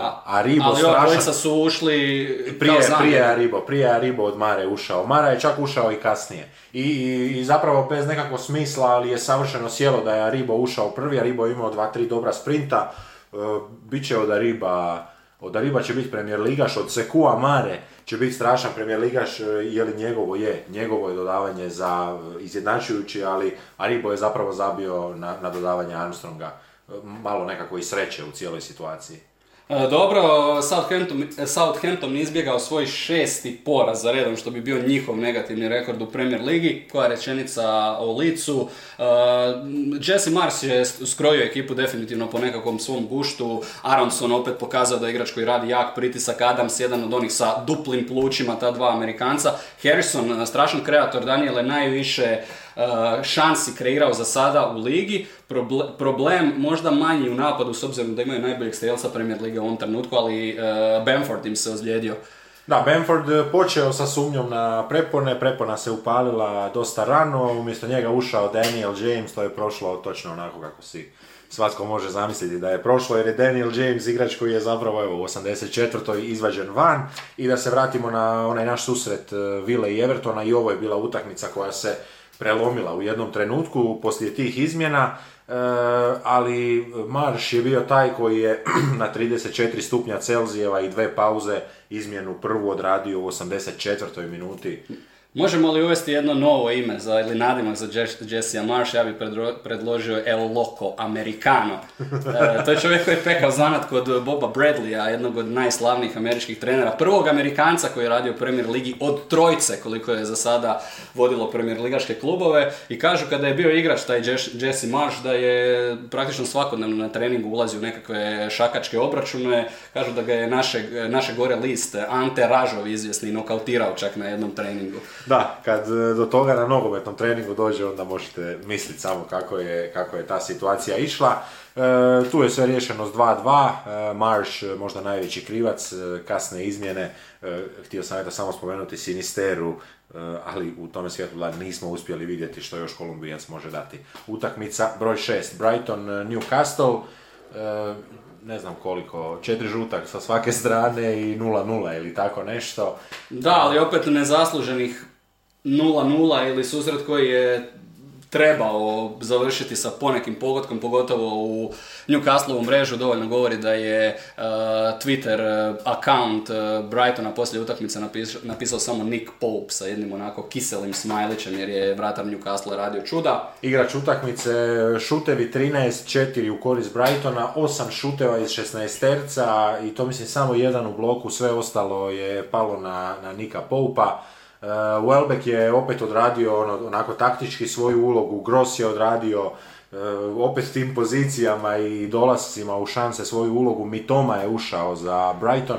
A, Aribo ali strašan... su ušli prije, prije Aribo, prije Aribo od Mare ušao. Mara je čak ušao i kasnije. I, i, i zapravo bez nekakvog smisla, ali je savršeno sjelo da je Aribo ušao prvi. Aribo je imao dva, tri dobra sprinta. E, Biće od Ariba, od Ariba će biti premijer ligaš, od Sekua Mare će biti strašan premijer ligaš, e, je li njegovo je, njegovo je dodavanje za izjednačujući, ali Aribo je zapravo zabio na, na dodavanje Armstronga e, malo nekako i sreće u cijeloj situaciji. E, dobro, Southampton, Southampton izbjegao svoj šesti poraz za redom, što bi bio njihov negativni rekord u Premier Ligi. Koja rečenica o licu. E, Jesse Mars je skrojio ekipu definitivno po nekakvom svom guštu. Aronson opet pokazao da je igrač koji radi jak pritisak. Adams, jedan od onih sa duplim plućima, ta dva Amerikanca. Harrison, strašan kreator, Daniel je najviše šansi kreirao za sada u ligi. Problem možda manji u napadu s obzirom da imaju najboljeg strelca Premier Lige u ovom trenutku, ali eh, Bamford im se ozlijedio. Da, Bamford eh, počeo sa sumnjom na prepone, prepona se upalila dosta rano, umjesto njega ušao Daniel James, to je prošlo točno onako kako si svatko može zamisliti da je prošlo, jer je Daniel James igrač koji je zapravo evo, u 84. izvađen van i da se vratimo na onaj naš susret Vile i Evertona i ovo je bila utakmica koja se prelomila u jednom trenutku poslije tih izmjena, e, ali Marš je bio taj koji je na 34 stupnja Celzijeva i dve pauze izmjenu prvu odradio u 84. minuti Možemo li uvesti jedno novo ime za, ili nadimak za Jesse Marsh? Ja bih predložio El Loco Americano. E, to je čovjek koji je pekao zanat kod Boba Bradleya, jednog od najslavnijih američkih trenera. Prvog Amerikanca koji je radio u Premier Ligi od trojce koliko je za sada vodilo Premier Ligaške klubove. I kažu kada je bio igrač taj Jesse Marsh da je praktično svakodnevno na treningu ulazio u nekakve šakačke obračune. Kažu da ga je naše, naše gore list Ante Ražov izvjesni nokautirao čak na jednom treningu. Da, kad e, do toga na nogometnom treningu dođe, onda možete misliti samo kako je, kako je ta situacija išla. E, tu je sve riješeno s 2-2, e, Marš možda najveći krivac, kasne izmjene, htio sam eto samo spomenuti Sinisteru, ali u tome svijetu da nismo uspjeli vidjeti što još Kolumbijac može dati. Utakmica broj 6, Brighton Newcastle, ne znam koliko, četiri žutak sa svake strane i 0-0 ili tako nešto. Da, ali opet nezasluženih 0-0 ili susret koji je trebao završiti sa ponekim pogodkom, pogotovo u Newcastle mrežu dovoljno govori da je uh, Twitter uh, account uh, Brightona poslije utakmice napisao samo Nick Pope sa jednim onako kiselim smajlićem jer je vratar Newcastle radio čuda. Igrač utakmice, šutevi 13-4 u korist Brightona, 8 šuteva iz 16 terca i to mislim samo jedan u bloku, sve ostalo je palo na, na Nika Poupa. Uh, Welbeck je opet odradio ono, onako taktički svoju ulogu, Gross je odradio uh, opet tim pozicijama i dolascima u šanse svoju ulogu, Mitoma je ušao za Brighton.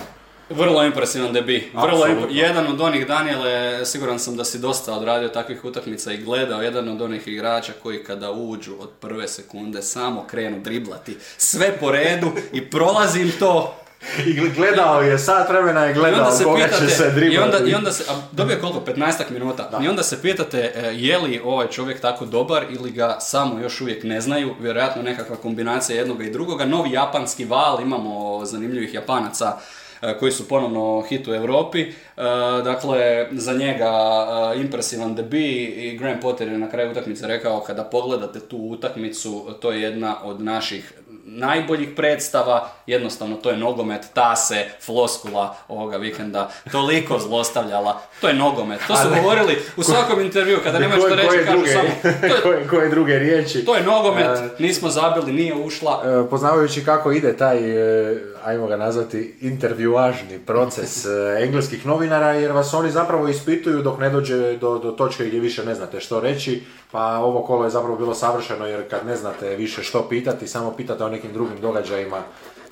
Vrlo impresivan debi. Vrlo Apsolutno. jedan od onih, Daniele, siguran sam da si dosta odradio takvih utakmica i gledao, jedan od onih igrača koji kada uđu od prve sekunde samo krenu driblati sve po redu i prolazim to I gledao je, sat vremena je i gledao se koga pitate, će se i driblati. onda, i onda se, a dobio koliko, 15 minuta, i onda se pitate e, je li ovaj čovjek tako dobar ili ga samo još uvijek ne znaju, vjerojatno nekakva kombinacija jednoga i drugoga, novi japanski val, imamo zanimljivih japanaca e, koji su ponovno hit u Europi, E, dakle za njega impresivan debi i Graham Potter je na kraju utakmice rekao kada pogledate tu utakmicu, to je jedna od naših najboljih predstava, jednostavno to je nogomet, ta se floskula ovoga vikenda toliko zlostavljala, to je nogomet, to su govorili u svakom intervju, kada nemaju što reći, koje kažu druge- samo, to je, koje, koje druge riječi. to je nogomet, E, nismo zabili, nije ušla, E, Poznavajući kako ide taj, e, ajmo ga nazvati, intervjuažni proces e, engleskih novinara, jer vas oni zapravo ispituju dok ne dođe do, do točke gdje više ne znate što reći, pa ovo kolo je zapravo bilo savršeno, jer kad ne znate više što pitati, samo pitate o nekim drugim događajima,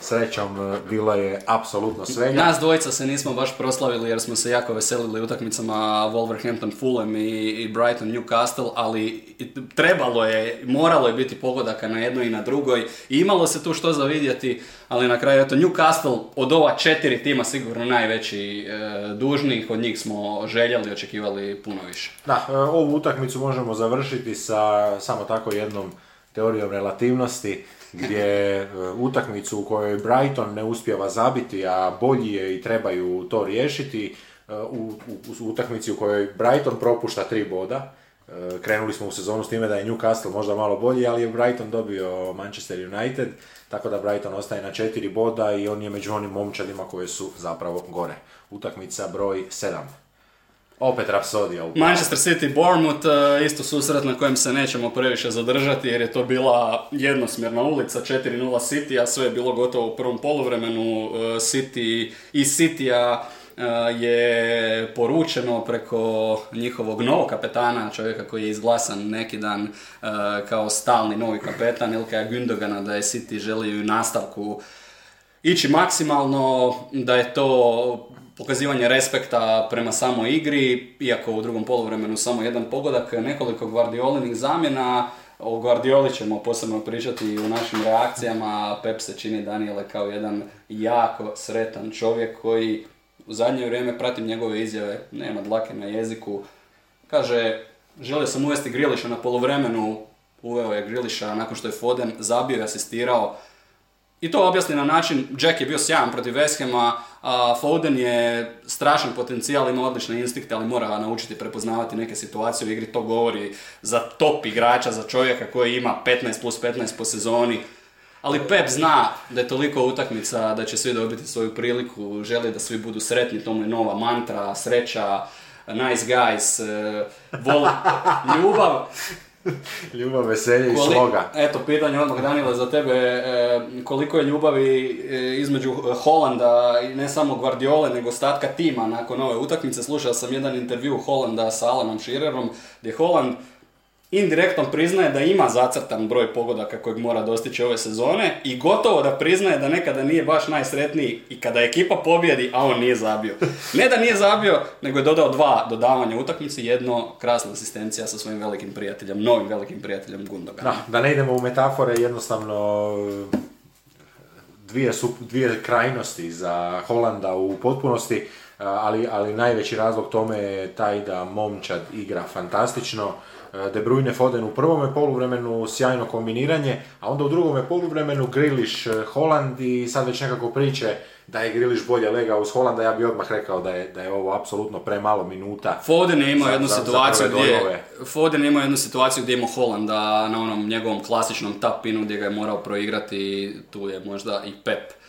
srećom e, bilo je apsolutno svega. Nas dvojica se nismo baš proslavili jer smo se jako veselili utakmicama Wolverhampton Fulham i, i Brighton Newcastle, ali i- trebalo je, moralo je biti pogodaka na jednoj i na drugoj i imalo se tu što za vidjeti, ali na kraju eto Newcastle od ova četiri tima sigurno najveći e, dužnik, od njih smo željeli, očekivali puno više. Da, e, ovu utakmicu možemo završiti sa samo tako jednom teorijom relativnosti, gdje e, utakmicu u kojoj Brighton ne uspjeva zabiti, a bolji je i trebaju to riješiti, e, u, u, u utakmici u kojoj Brighton propušta tri boda, e, krenuli smo u sezonu s time da je Newcastle možda malo bolji, ali je Brighton dobio Manchester United, tako da Brighton ostaje na četiri boda i on je među onim momčadima koje su zapravo gore. Utakmica broj 7. Opet Rapsodija. Manchester City Bournemouth, e, isto susret na kojem se nećemo previše zadržati jer je to bila jednosmjerna ulica, 4-0 City, a sve je bilo gotovo u prvom poluvremenu. E, City i Citya e, je poručeno preko njihovog novog kapetana, čovjeka koji je izglasan neki dan kao stalni novi kapetan Ilkaya Gündogana da je City želi u nastavku ići maksimalno, da je to pokazivanje respekta prema samoj igri, iako u drugom poluvremenu samo jedan pogodak, nekoliko Guardiolinih zamjena, o Guardioli ćemo posebno pričati u našim reakcijama, Pep se čini Daniele kao jedan jako sretan čovjek koji u zadnje vrijeme pratim njegove izjave, nema dlake na jeziku, kaže, želio sam uvesti Griliša na poluvremenu, uveo je Griliša nakon što je Foden zabio i asistirao, i to objasni na način, Jack je bio sjajan protiv West Hama, a Foden je strašan potencijal, ima odlične instinkte, ali mora naučiti prepoznavati neke situacije u igri. To govori za top igrača, za čovjeka koji ima 15 plus 15 po sezoni. Ali Pep zna da je toliko utakmica da će svi dobiti svoju priliku, želi da svi budu sretni, to mu je nova mantra, sreća, nice guys, eh, vol, ljubav. Ljubav, veselje i Koli- sloga. Eto, pitanje odmah Danila za tebe, e, koliko je ljubavi e, između Holanda i ne samo Guardiole, nego ostatka tima nakon ove utakmice. Slušao sam jedan intervju Holanda sa Alanom Shearerom, gdje Holland indirektno priznaje da ima zacrtan broj pogodaka kojeg mora dostići ove sezone i gotovo da priznaje da nekada nije baš najsretniji i kada ekipa pobjedi, a on nije zabio. Ne da nije zabio, nego je dodao dva dodavanja utakmici, jedno krasna asistencija sa svojim velikim prijateljem, novim velikim prijateljem Gundoganom. Da, da ne idemo u metafore, jednostavno dvije, su, dvije krajnosti za Holanda u potpunosti, ali, ali najveći razlog tome je taj da momčad igra fantastično. E, De Bruyne Foden u prvome poluvremenu sjajno kombiniranje, a onda u drugome poluvremenu Griliš Holand i sad već nekako priče da je Griliš bolje legao uz Holanda, ja bih odmah rekao da je, da je ovo apsolutno premalo minuta. Foden je imao jednu situaciju gdje. Foden je imao jednu situaciju gdje je imao Holanda na onom njegovom klasičnom tapinu gdje ga je morao proigrati i tu je možda i Pep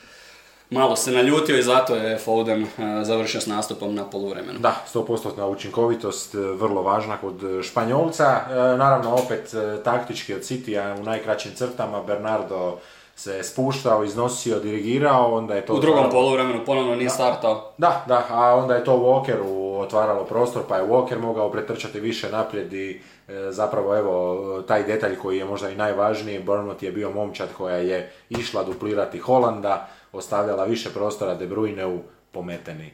malo se naljutio i zato je Foden eh, završio s nastupom na poluvremenu. Da, 100% učinkovitost, e, vrlo važna kod e, Španjolca. E, Naravno, opet e, taktički od Citya u najkraćim crtama, Bernardo se spuštao, iznosio, dirigirao, onda je to... U drugom otvaralo- poluvremenu ponovno nije startao. Da, da, a onda je to Walkeru otvaralo prostor, pa je Walker mogao pretrčati više naprijed i e, zapravo evo, taj detalj koji je možda i najvažniji, Bournemouth je bio momčad koja je išla duplirati Holanda, ostavljala više prostora De Bruyneu, pometeni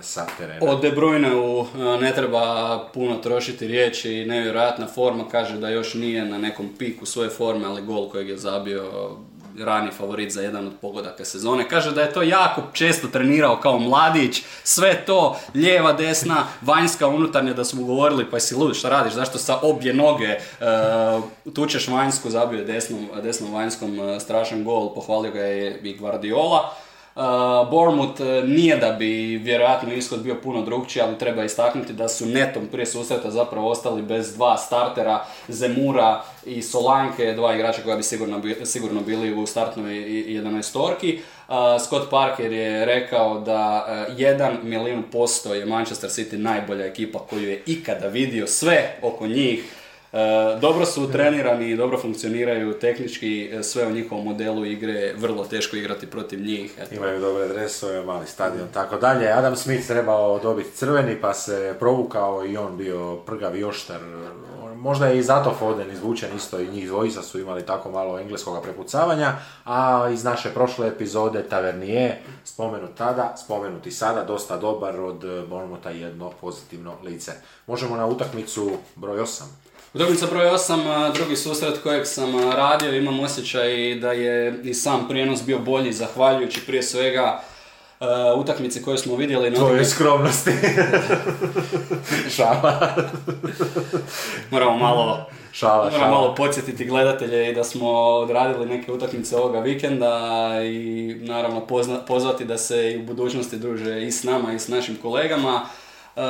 sa terena. Od De Bruyneu ne treba puno trošiti riječi, nevjerojatna forma, kaže da još nije na nekom piku svoje forme, ali gol kojeg je zabio rani favorit za jedan od pogodaka sezone. Kaže da je to jako često trenirao kao mladić, sve to, lijeva, desna, vanjska, unutarnja, da su mu govorili pa si lud, šta radiš, zašto sa obje noge uh, tučeš vanjsku, zabio je desnom, desnom vanjskom uh, strašan gol, pohvalio ga je i Guardiola. Uh, uh, nije da bi vjerojatno ishod bio puno drugčiji, ali treba istaknuti da su netom prije susreta zapravo ostali bez dva startera, Zemura i Solanke, dva igrača koja bi sigurno, sigurno bili u startnoj 11 torki. Uh, Scott Parker je rekao da jedan milijun posto je Manchester City najbolja ekipa koju je ikada vidio, sve oko njih dobro su trenirani i dobro funkcioniraju tehnički, e, sve u njihovom modelu igre, vrlo teško igrati protiv njih. Eto. Imaju dobre dresove, mali stadion, tako dalje. Adam Smith trebao dobiti crveni pa se provukao i on bio prgavi oštar. Možda je i zato Foden izvučen isto i njih dvojica su imali tako malo engleskog prepucavanja, a iz naše prošle epizode Tavernier, spomenut tada, spomenuti sada, dosta dobar od Bournemoutha jedno pozitivno lice. Možemo na utakmicu broj 8. Utakmica broj 8, drugi susret kojeg sam radio, imam osjećaj da je i sam prijenos bio bolji, zahvaljujući prije svega uh, utakmici koje smo vidjeli. Na Tvoje skromnosti. šala. Moramo malo šala, Moramo malo podsjetiti gledatelje i da smo odradili neke utakmice ovoga vikenda i naravno pozvati da se i u budućnosti druže i s nama i s našim kolegama. Uh,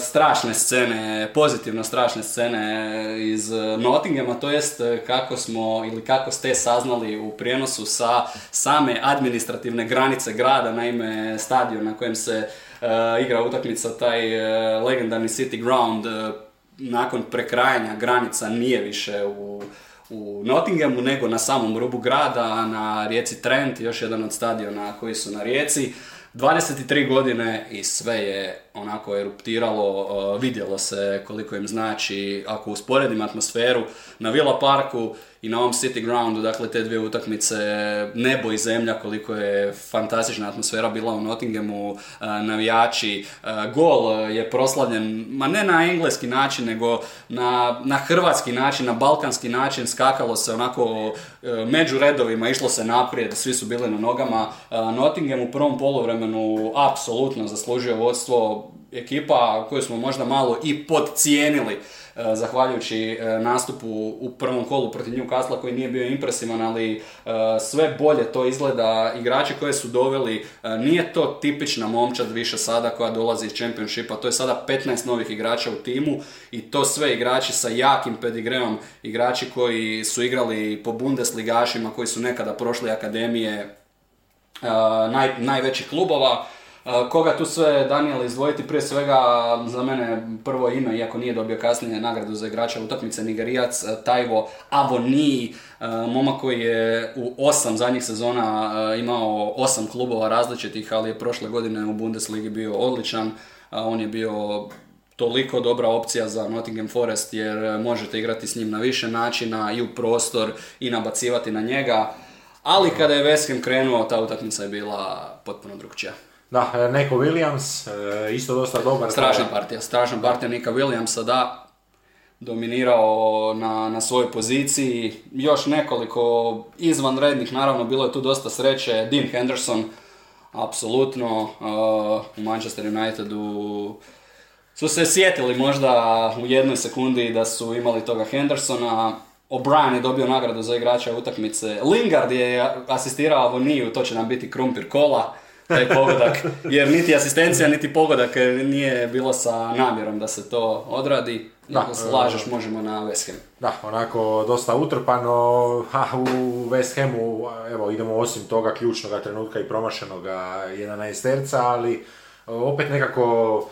strašne scene, pozitivno strašne scene iz Nottinghama, to jest uh, kako smo ili kako ste saznali u prijenosu sa same administrativne granice grada, naime stadion na kojem se uh, igra utakmica, taj legendarni City Ground, nakon prekrajanja granica nije više u u Nottinghamu, nego na samom rubu grada, na rijeci Trent, još jedan od stadiona koji su na rijeci. 23 godine i sve je onako eruptiralo, vidjelo se koliko im znači, ako usporedim atmosferu na Villa Parku i na ovom City Groundu, dakle te dvije utakmice, nebo i zemlja, koliko je fantastična atmosfera bila u Nottinghamu, navijači, gol je proslavljen, ma ne na engleski način, nego na, na hrvatski način, na balkanski način, skakalo se onako e, među redovima, išlo se naprijed, svi su bili na nogama. Nottingham u prvom poluvremenu apsolutno zaslužio vodstvo ekipa koju smo možda malo i podcijenili E, zahvaljujući e, nastupu u prvom kolu protiv Newcastle koji nije bio impresivan, ali e, sve bolje to izgleda. Igrači koje su doveli, nije to tipična momčad više sada koja dolazi iz Championshipa, to je sada 15 novih igrača u timu i to sve igrači sa jakim pedigreom, igrači koji su igrali po Bundesligašima, koji su nekada prošli akademije naj, najvećih klubova Koga tu sve Daniel izdvojiti? Prije svega za mene prvo ime, iako nije dobio kasnije nagradu za igrača utakmice Nigerijac, Tajvo Avoni, momak koji je u osam zadnjih sezona imao osam klubova različitih, ali je prošle godine u Bundesligi bio odličan. On je bio toliko dobra opcija za Nottingham Forest jer možete igrati s njim na više načina i u prostor i nabacivati na njega. Ali kada je West Ham krenuo, ta utakmica je bila potpuno drugčija. Da, e, Neko Williams, e, isto dosta dobar. Strašna partija, strašna partija Nika Williamsa, da, dominirao na, na svojoj poziciji. Još nekoliko izvanrednih, naravno bilo je tu dosta sreće. Dean Henderson, apsolutno, uh, u Manchester Unitedu su se sjetili možda u jednoj sekundi da su imali toga Hendersona. O'Brien je dobio nagradu za igrača utakmice. Lingard je asistirao Avoniju, to će nam biti krumpir kola taj pogodak, jer niti asistencija, niti pogodak nije bilo sa namjerom da se to odradi. Da, Ako se lažeš, možemo na West Ham. Da, onako dosta utrpano, ha, u West Hamu, evo, idemo osim toga ključnog trenutka i promašenog 11 terca, ali opet nekako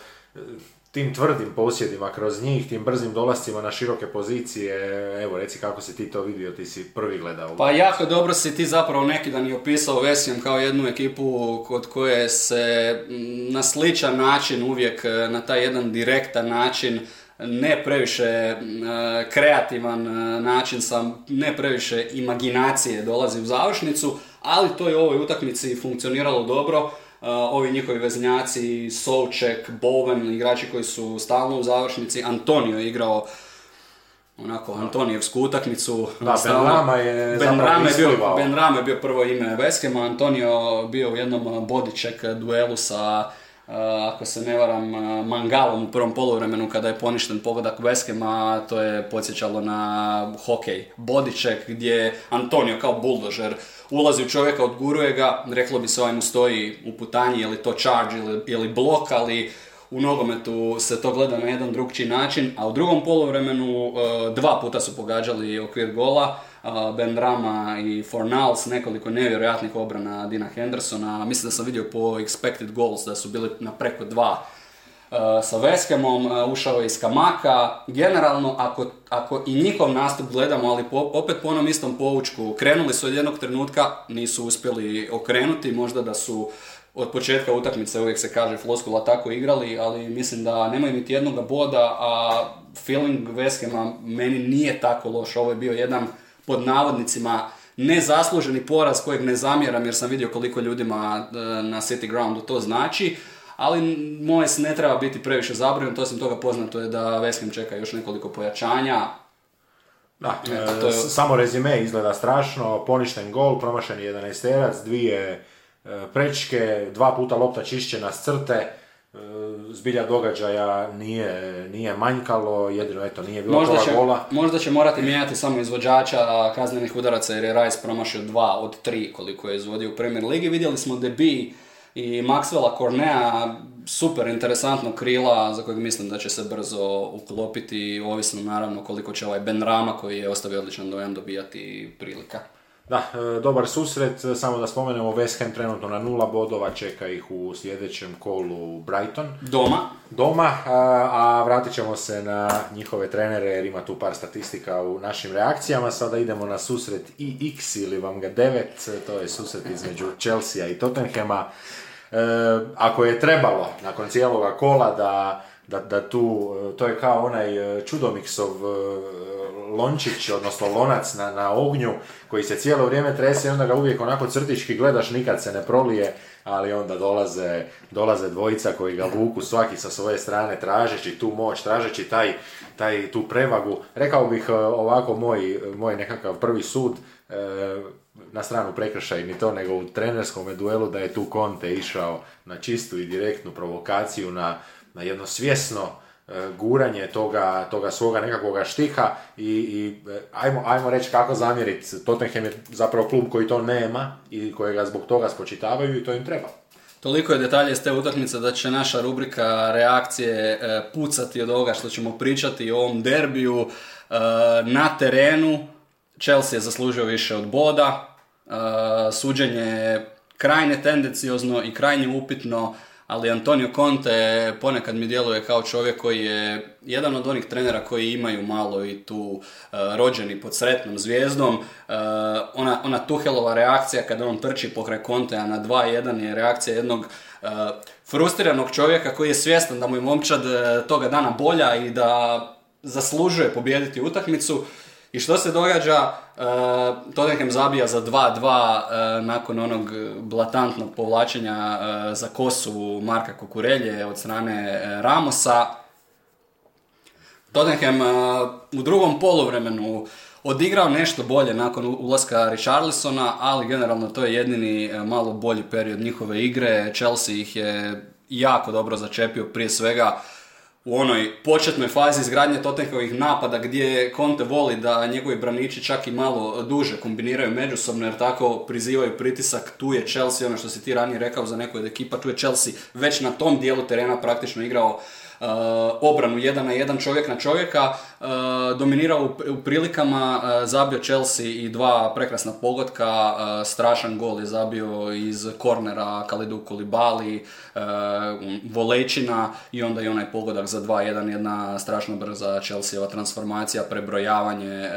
tim tvrdim posjedima kroz njih, tim brzim dolascima na široke pozicije, evo reci kako si ti to vidio, ti si prvi gledao. Pa jako dobro si ti zapravo neki dan i opisao Vesijom kao jednu ekipu kod koje se na sličan način uvijek e, na taj jedan direktan način ne previše e, kreativan e, način sam ne previše imaginacije dolazi u završnicu, ali to je u ovoj utakmici funkcioniralo dobro ovi njihovi veznjaci, Souček, Bowen, igrači koji su stalno u završnici, Antonio je igrao onako Antonijevsku utakmicu. Da, Ben Rama je ben Rama je bio, Ben Rama je bio prvo ime Veskema, Antonio bio u jednom bodiček duelu sa ako se ne varam, Mangalom u prvom poluvremenu kada je poništen pogodak Veskema, to je podsjećalo na hokej. Bodiček gdje Antonio kao buldožer ulazi u čovjeka, odguruje ga, reklo bi se ovaj mu stoji u putanji, je li to charge ili, ili blok, ali u nogometu se to gleda na jedan drugčiji način, a u drugom poluvremenu e, dva puta su pogađali okvir gola, Ben Rama i Fornals, nekoliko nevjerojatnih obrana Dina Hendersona, mislim da sam vidio po expected goals da su bili na preko dva e, sa Veskemom, ušao je iz Kamaka. Generalno, ako, ako i njihov nastup gledamo, ali opet po onom istom poučku, krenuli su od jednog trenutka, nisu uspjeli okrenuti, možda da su od početka utakmice uvijek se kaže floskula tako igrali, ali mislim da nemaju niti jednog boda, a feeling Veskema meni nije tako loš. Ovo je bio jedan pod navodnicima nezasluženi poraz kojeg ne zamjeram jer sam vidio koliko ljudima e, na City Groundu to znači. Ali moje se ne treba biti previše zabrinut, osim toga poznato je da Veskem čeka još nekoliko pojačanja. Da, to je... samo rezime izgleda strašno, poništen gol, promašen 11 terac, dvije E, prečke, dva puta lopta čišćena s crte, e, zbilja događaja nije, nije manjkalo, jedino eto nije bilo možda će, gola. Možda će morati mijenjati samo izvođača kaznenih udaraca jer je Rice promašio dva od tri koliko je izvodio u Premier Ligi. Vidjeli smo Debi i Maxwella Cornea, super interesantno krila za kojeg mislim da će se brzo uklopiti, ovisno naravno koliko će ovaj Ben Rama koji je ostavio odličan dojam dobijati prilika. Da, e, dobar susret, samo da spomenemo West Ham trenutno na nula bodova, čeka ih u sljedećem kolu Brighton. Doma. Doma, a, vratit ćemo se na njihove trenere jer ima tu par statistika u našim reakcijama. Sada idemo na susret IX ili vam ga 9, to je susret između Chelsea i Tottenhama. E, ako je trebalo nakon cijeloga kola da da, da tu, to je kao onaj e, čudomiksov e, lončić, odnosno lonac na, na ognju, koji se cijelo vrijeme trese i onda ga uvijek onako crtički gledaš, nikad se ne prolije, ali onda dolaze, dolaze dvojica koji ga vuku svaki sa svoje strane, tražeći tu moć, tražeći taj, taj, tu prevagu. Rekao bih e, ovako moj, moj nekakav prvi sud, na stranu prekršaj ni to, nego u trenerskom duelu da je tu Conte išao na čistu i direktnu provokaciju, na na jedno svjesno e, guranje toga, toga svoga nekakvoga štiha i, i e, ajmo, ajmo reći kako zamjeriti. Tottenham je zapravo klub koji to nema i kojega zbog toga spočitavaju i to im treba. Toliko je detalje iz te utakmice da će naša rubrika reakcije e, pucati od ovoga što ćemo pričati o ovom derbiju na terenu. Chelsea je zaslužio više od boda. Suđenje je krajne tendenciozno i krajnje upitno ali Antonio Conte ponekad mi djeluje kao čovjek koji je jedan od onih trenera koji imaju malo i tu uh, rođeni pod sretnom zvijezdom. Uh, ona, ona Tuhelova reakcija kada on trči pokraj Contea na 2-1 je reakcija jednog uh, frustriranog čovjeka koji je svjestan da mu je momčad toga dana bolja i da zaslužuje pobijediti utakmicu. I što se događa? Uh, Tottenham zabija za 2-2 uh, nakon onog blatantnog povlačenja uh, za kosu Marka Kukurelje od strane Ramosa. Tottenham u drugom poluvremenu odigrao nešto bolje nakon ulaska Richarlisona, ali generalno to je jedini malo bolji period njihove igre. Chelsea ih je jako dobro začepio prije svega u onoj početnoj fazi izgradnje Tottenhamovih napada gdje Conte voli da njegovi braniči čak i malo duže kombiniraju međusobno jer tako prizivaju pritisak. Tu je Chelsea, ono što si ti ranije rekao za neku od ekipa, tu je Chelsea već na tom dijelu terena praktično igrao obranu jedan na jedan čovjek na čovjeka, uh, dominirao u, prilikama, uh, zabio Chelsea i dva prekrasna pogotka, strašan gol je zabio iz kornera Kalidu Kulibali, Volečina i onda i onaj pogodak za 2-1, jedna strašno brza Chelseaova transformacija, prebrojavanje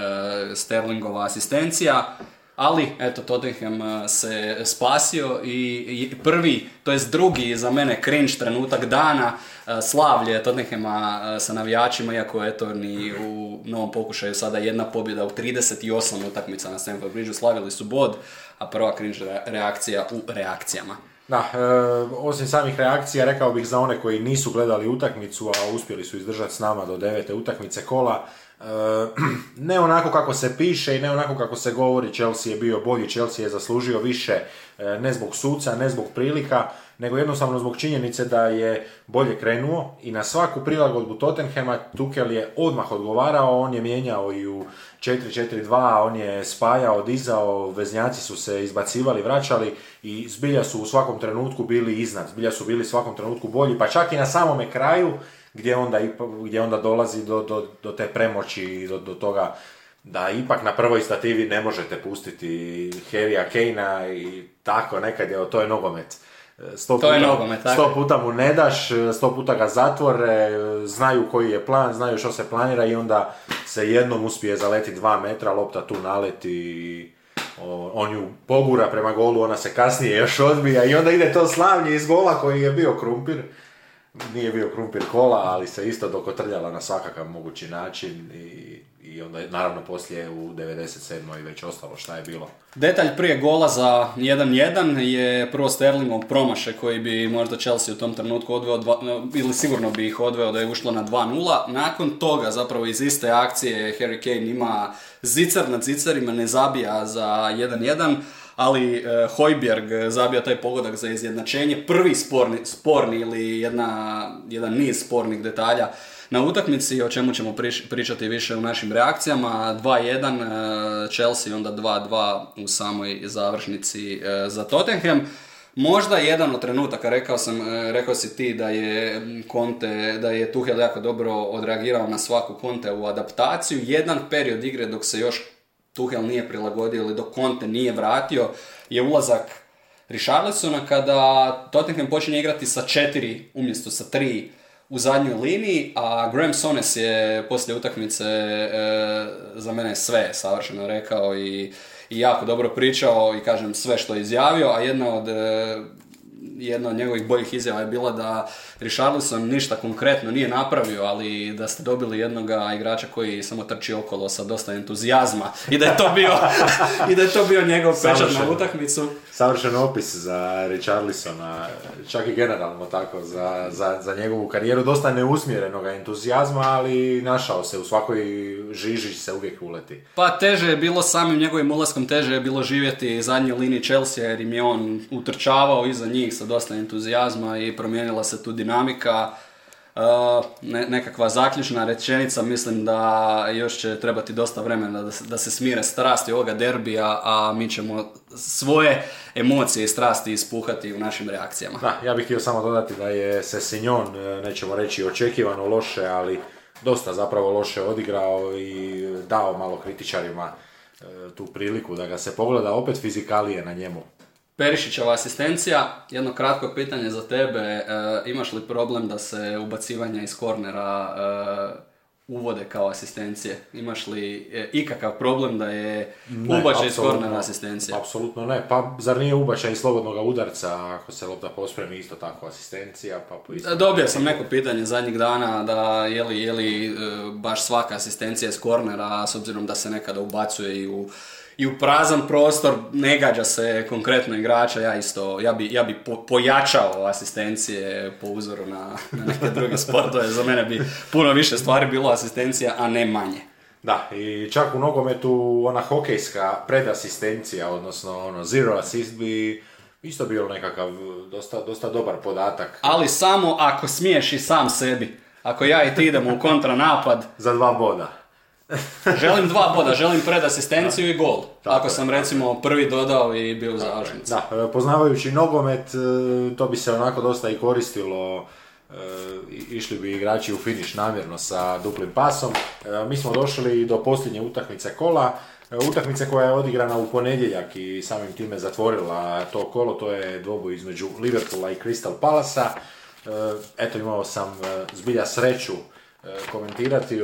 Sterlingova asistencija. Ali, eto, Tottenham se spasio i prvi, to jest drugi za mene cringe trenutak dana, slavlje Tottenhama sa navijačima, iako eto ni u novom pokušaju sada jedna pobjeda u 38 utakmica na Stamford Bridgeu, slavili su bod, a prva cringe reakcija u reakcijama. Da, e, osim samih reakcija, rekao bih za one koji nisu gledali utakmicu, a uspjeli su izdržati s nama do devete utakmice kola, e, ne onako kako se piše i ne onako kako se govori, Chelsea je bio bolji, Chelsea je zaslužio više, e, ne zbog suca, ne zbog prilika, nego jednostavno zbog činjenice da je bolje krenuo i na svaku prilagodbu Tottenhema Tukel je odmah odgovarao, on je mijenjao i u 4-4-2, on je spajao, dizao, veznjaci su se izbacivali, vraćali i zbilja su u svakom trenutku bili iznad, zbilja su bili u svakom trenutku bolji, pa čak i na samome kraju gdje onda, gdje onda dolazi do, do, do te premoći i do, do toga da ipak na prvoj stativi ne možete pustiti Harrya Kanea i tako nekad je, to je nogomet. Sto to puta, je nogomet, Sto puta mu ne daš, sto puta ga zatvore, znaju koji je plan, znaju što se planira i onda se jednom uspije zaleti dva metra, lopta tu naleti on ju pogura prema golu, ona se kasnije još odbija i onda ide to slavnje iz gola koji je bio krumpir. Nije bio krumpir kola, ali se isto dokotrljala na svakakav mogući način i onda naravno poslije u 97. i već ostalo šta je bilo. Detalj prije gola za 1-1 je prvo Sterlingov promaše koji bi možda Chelsea u tom trenutku odveo, dva, ili sigurno bi ih odveo da je ušlo na 2-0. Nakon toga zapravo iz iste akcije Harry Kane ima zicar nad zicarima, ne zabija za 1-1 ali e, Hojbjerg zabija taj pogodak za izjednačenje. Prvi sporni, sporni ili jedna, jedan niz spornih detalja na utakmici, o čemu ćemo pričati više u našim reakcijama. 2-1 e, Chelsea, onda 2-2 u samoj završnici e, za Tottenham. Možda jedan od trenutaka, rekao sam, e, rekao si ti da je Conte, da je Tuchel jako dobro odreagirao na svaku Conte u adaptaciju. Jedan period igre dok se još Tuchel nije prilagodio ili dok Conte nije vratio je ulazak Richarlisona kada Tottenham počinje igrati sa četiri umjesto sa tri u zadnjoj liniji, a Graham Sones je poslije utakmice e, za mene sve savršeno rekao i, i jako dobro pričao i kažem sve što je izjavio, a jedna od e, jedna od njegovih boljih izjava je bila da Richarlison ništa konkretno nije napravio, ali da ste dobili jednog igrača koji samo trči okolo sa dosta entuzijazma i da je to bio, i da je to bio njegov pečat na utakmicu. Savršen opis za Richarlisona, čak i generalno tako, za, za, za njegovu karijeru, dosta neusmjerenog entuzijazma, ali našao se u svakoj žiži se uvijek uleti. Pa teže je bilo samim njegovim ulaskom, teže je bilo živjeti zadnje linije Chelsea jer im je on utrčavao iza njih sa dosta entuzijazma i promijenila se tu dinamika. Uh, nekakva zaključna rečenica, mislim da još će trebati dosta vremena da se, da se smire strasti ovoga derbija, a mi ćemo svoje emocije i strasti ispuhati u našim reakcijama. Da, ja bih htio samo dodati da je Sesinjon, e, nećemo reći očekivano loše, ali dosta zapravo loše odigrao i dao malo kritičarima e, tu priliku da ga se pogleda, opet fizikalije na njemu. Perišićeva asistencija, jedno kratko pitanje za tebe, e, imaš li problem da se ubacivanja iz kornera e, uvode kao asistencije? Imaš li e, ikakav problem da je ubačaj iz kornera asistencija? Apsolutno ne, pa zar nije ubačaj iz slobodnog udarca ako se lopta pospremi isto tako asistencija? Pa isto... Dobio sam neko pitanje zadnjih dana da je li, je li baš svaka asistencija iz kornera s obzirom da se nekada ubacuje i u i u prazan prostor ne gađa se konkretno igrača, ja isto, ja bi, ja bi pojačao asistencije po uzoru na, na neke druge sportove, za mene bi puno više stvari bilo asistencija, a ne manje. Da, i čak u nogometu ona hokejska predasistencija, odnosno ono zero assist bi isto bio nekakav dosta, dosta dobar podatak. Ali samo ako smiješ i sam sebi. Ako ja i ti idemo u kontranapad... Za dva boda. Želim dva boda, želim pred asistenciju i gol. Tako Ako sam recimo prvi dodao i bio završnici. Da, e, poznavajući nogomet, e, to bi se onako dosta i koristilo e, išli bi igrači u finiš namjerno sa duplim pasom. Mi smo došli do posljednje utakmice kola, utakmice koja je odigrana u ponedjeljak i samim time zatvorila to kolo, to je dvoboj između Liverpoola i Crystal Palasa. Eto imao sam zbilja sreću komentirati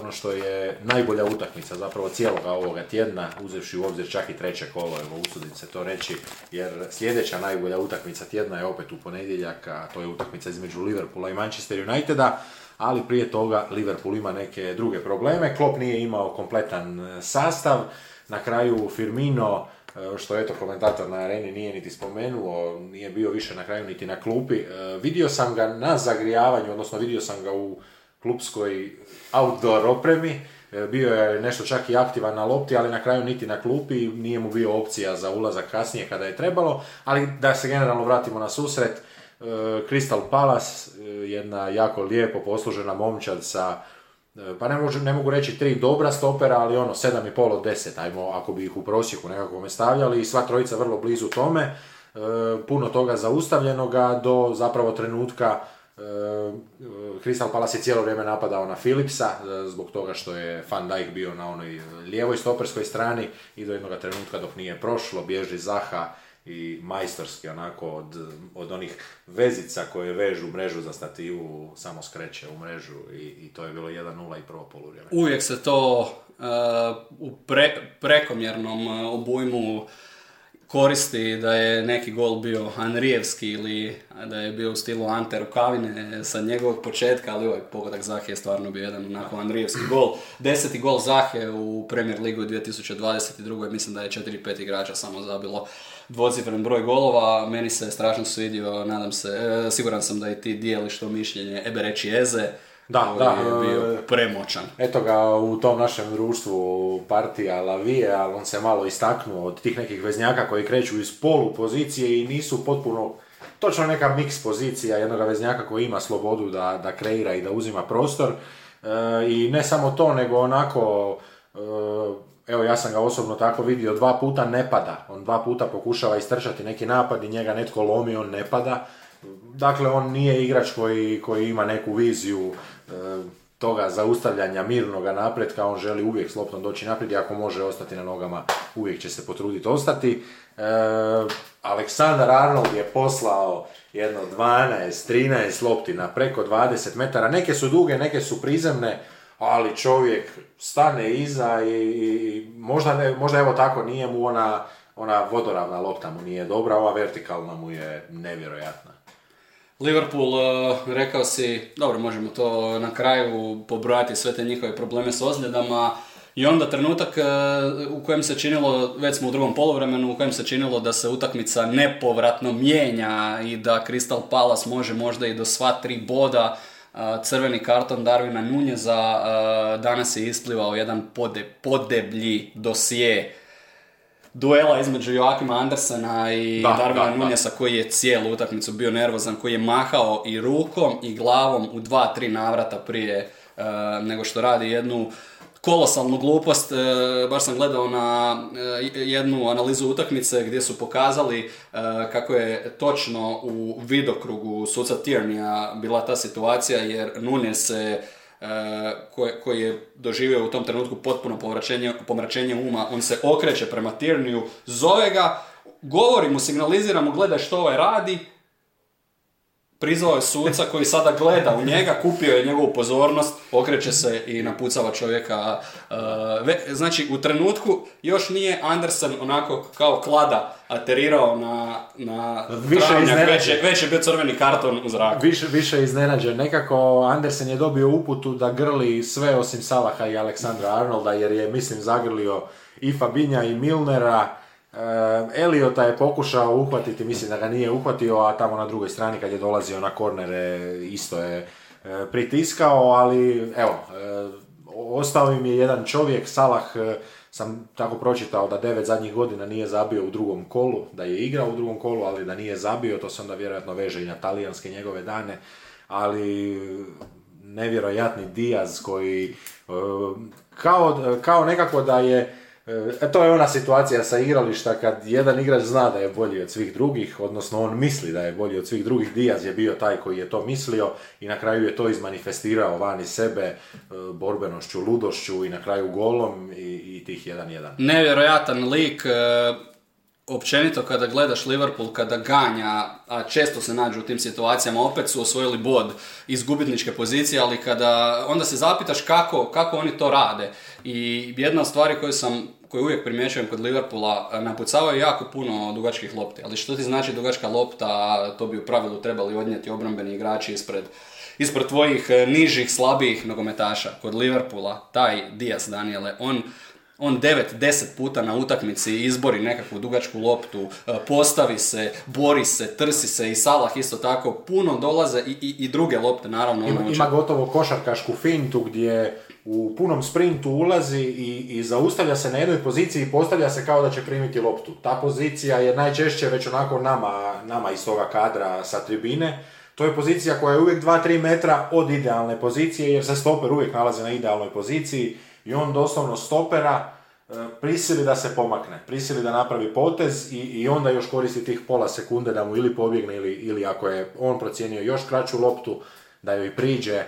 ono što je najbolja utakmica zapravo cijeloga ovoga tjedna, uzevši u obzir čak i treće kolo, evo usudim se to reći, jer sljedeća najbolja utakmica tjedna je opet u ponedjeljak, a to je utakmica između Liverpoola i Manchester Uniteda, ali prije toga Liverpool ima neke druge probleme, Klopp nije imao kompletan e, sastav, na kraju Firmino što eto komentator na areni nije niti spomenuo, nije bio više na kraju niti na klupi. E, vidio sam ga na zagrijavanju, odnosno vidio sam ga u klubskoj outdoor opremi, e, bio je nešto čak i aktivan na lopti, ali na kraju niti na klupi, nije mu bio opcija za ulazak kasnije kada je trebalo, ali da se generalno vratimo na susret, e, Crystal Palace, jedna jako lijepo poslužena momčad sa pa ne, ne mogu reći tri dobra stopera, ali ono, sedam i pol od deset, ajmo, ako bi ih u prosjeku nekako stavljali. I sva trojica vrlo blizu tome, e, puno toga zaustavljenoga do zapravo trenutka e, Crystal Palace je cijelo vrijeme napadao na Philipsa, e, zbog toga što je Van Dijk bio na onoj lijevoj stoperskoj strani i do jednog trenutka dok nije prošlo, bježi Zaha i majstorski onako od, od onih vezica koje vežu mrežu za stativu samo skreće u mrežu i, i to je bilo 1-0 i prvo poluvrijeme. Uvijek se to uh, u pre, prekomjernom uh, obujmu koristi da je neki gol bio Anrijevski ili da je bio u stilu Ante Rukavine sa njegovog početka, ali ovaj pogodak Zahe je stvarno bio jedan onako Anrijevski gol. Deseti gol Zahe u Premier Ligu 2022. mislim da je 4-5 igrača samo zabilo dvocifren broj golova, meni se strašno svidio, nadam se, e, siguran sam da i ti dijeliš to mišljenje Ebereći Eze, da, da, je bio e, premoćan. Eto ga u tom našem društvu partija Lavije, ali on se malo istaknuo od tih nekih veznjaka koji kreću iz polu pozicije i nisu potpuno točno neka miks pozicija jednog veznjaka koji ima slobodu da, da kreira i da uzima prostor. E, I ne samo to, nego onako Evo ja sam ga osobno tako vidio, dva puta ne pada. On dva puta pokušava istrčati neki napad i njega netko lomi, on ne pada. Dakle, on nije igrač koji, koji ima neku viziju e, toga zaustavljanja mirnog napretka, on želi uvijek s loptom doći naprijed i ako može ostati na nogama, uvijek će se potruditi ostati. E, Aleksandar Arnold je poslao jedno 12, 13 lopti na preko 20 metara. Neke su duge, neke su prizemne, ali čovjek stane iza i, i možda, možda evo tako nije mu ona, ona vodoravna lopta mu nije dobra, ova vertikalna mu je nevjerojatna. Liverpool, uh, rekao si, dobro možemo to na kraju pobrojati sve te njihove probleme s ozljedama, i onda trenutak uh, u kojem se činilo, već smo u drugom poluvremenu, u kojem se činilo da se utakmica nepovratno mijenja i da Crystal Palace može možda i do sva tri boda, crveni karton Darvina Nunjeza, danas je isplivao jedan pode, podeblji dosije duela između Joakima Andersena i da, Darvina koji je cijelu utakmicu bio nervozan, koji je mahao i rukom i glavom u dva, tri navrata prije nego što radi jednu kolosalnu glupost, e, baš sam gledao na e, jednu analizu utakmice gdje su pokazali kako je točno u vidokrugu suca Tiernija bila ta situacija jer Nunez se koji je doživio u tom trenutku potpuno pomračenje uma, on se okreće prema Tierniju, zove ga, govori mu, signalizira mu, gledaj što ovaj radi, prizvao je suca koji sada gleda u njega, kupio je njegovu pozornost, okreće se i napucava čovjeka. Znači, u trenutku još nije Andersen onako kao klada aterirao na, na više već, je, već je bio crveni karton u zraku. Više, više iznenađen. Nekako Andersen je dobio uputu da grli sve osim Salaha i Aleksandra Arnolda, jer je, mislim, zagrlio i Fabinja i Milnera, Eliota je pokušao uhvatiti, mislim da ga nije uhvatio, a tamo na drugoj strani kad je dolazio na kornere isto je e, pritiskao, ali evo, e, ostao im je jedan čovjek, Salah, sam tako pročitao da devet zadnjih godina nije zabio u drugom kolu, da je igrao u drugom kolu, ali da nije zabio, to se onda vjerojatno veže i na talijanske njegove dane, ali nevjerojatni Diaz koji kao, kao nekako da je E, to je ona situacija sa igrališta kad jedan igrač zna da je bolji od svih drugih, odnosno on misli da je bolji od svih drugih. Diaz je bio taj koji je to mislio i na kraju je to izmanifestirao van iz sebe e, borbenošću, ludošću i na kraju golom i, i tih 1-1. Nevjerojatan lik, e, općenito kada gledaš Liverpool, kada ganja, a često se nađu u tim situacijama, opet su osvojili bod iz gubitničke pozicije, ali kada onda se zapitaš kako, kako oni to rade. I jedna od stvari koju sam koju uvijek primjećujem kod Liverpoola, napucavaju jako puno dugačkih lopti. Ali što ti znači dugačka lopta, to bi u pravilu trebali odnijeti obrambeni igrači ispred, ispred tvojih nižih, slabijih nogometaša. Kod Liverpoola, taj Diaz Daniele, on on 9-10 puta na utakmici izbori nekakvu dugačku loptu, e, postavi se, bori se, trsi se i Salah isto tako, puno dolaze i, i, i druge lopte naravno. Ima, ono ima gotovo košarkašku fintu gdje u punom sprintu ulazi i, i zaustavlja se na jednoj poziciji i postavlja se kao da će primiti loptu. Ta pozicija je najčešće već onako nama, nama iz toga kadra sa tribine. To je pozicija koja je uvijek 2-3 metra od idealne pozicije jer se stoper uvijek nalazi na idealnoj poziciji i on doslovno stopera e, prisili da se pomakne, prisili da napravi potez i, i onda još koristi tih pola sekunde da mu ili pobjegne ili, ili ako je on procijenio još kraću loptu da joj priđe e,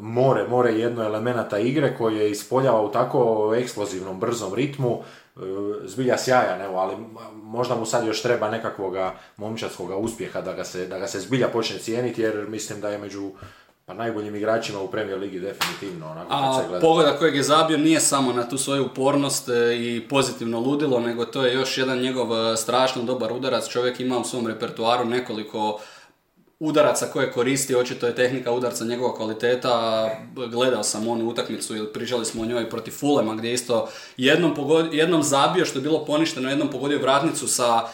more, more jedno elemenata igre koje je ispoljava u tako eksplozivnom, brzom ritmu, e, zbilja sjajan, evo, ali možda mu sad još treba nekakvoga momčarskog uspjeha da ga, se, da ga se zbilja počne cijeniti jer mislim da je među pa najboljim igračima u Premier Ligi definitivno. Onako, A pogoda kojeg je zabio nije samo na tu svoju upornost e, i pozitivno ludilo, nego to je još jedan njegov e, strašno dobar udarac. Čovjek ima u svom repertuaru nekoliko udaraca koje koristi, očito je tehnika udarca njegova kvaliteta, gledao sam onu utakmicu ili pričali smo o njoj protiv Fulema gdje isto jednom, jednom zabio što je bilo poništeno, jednom pogodio vratnicu sa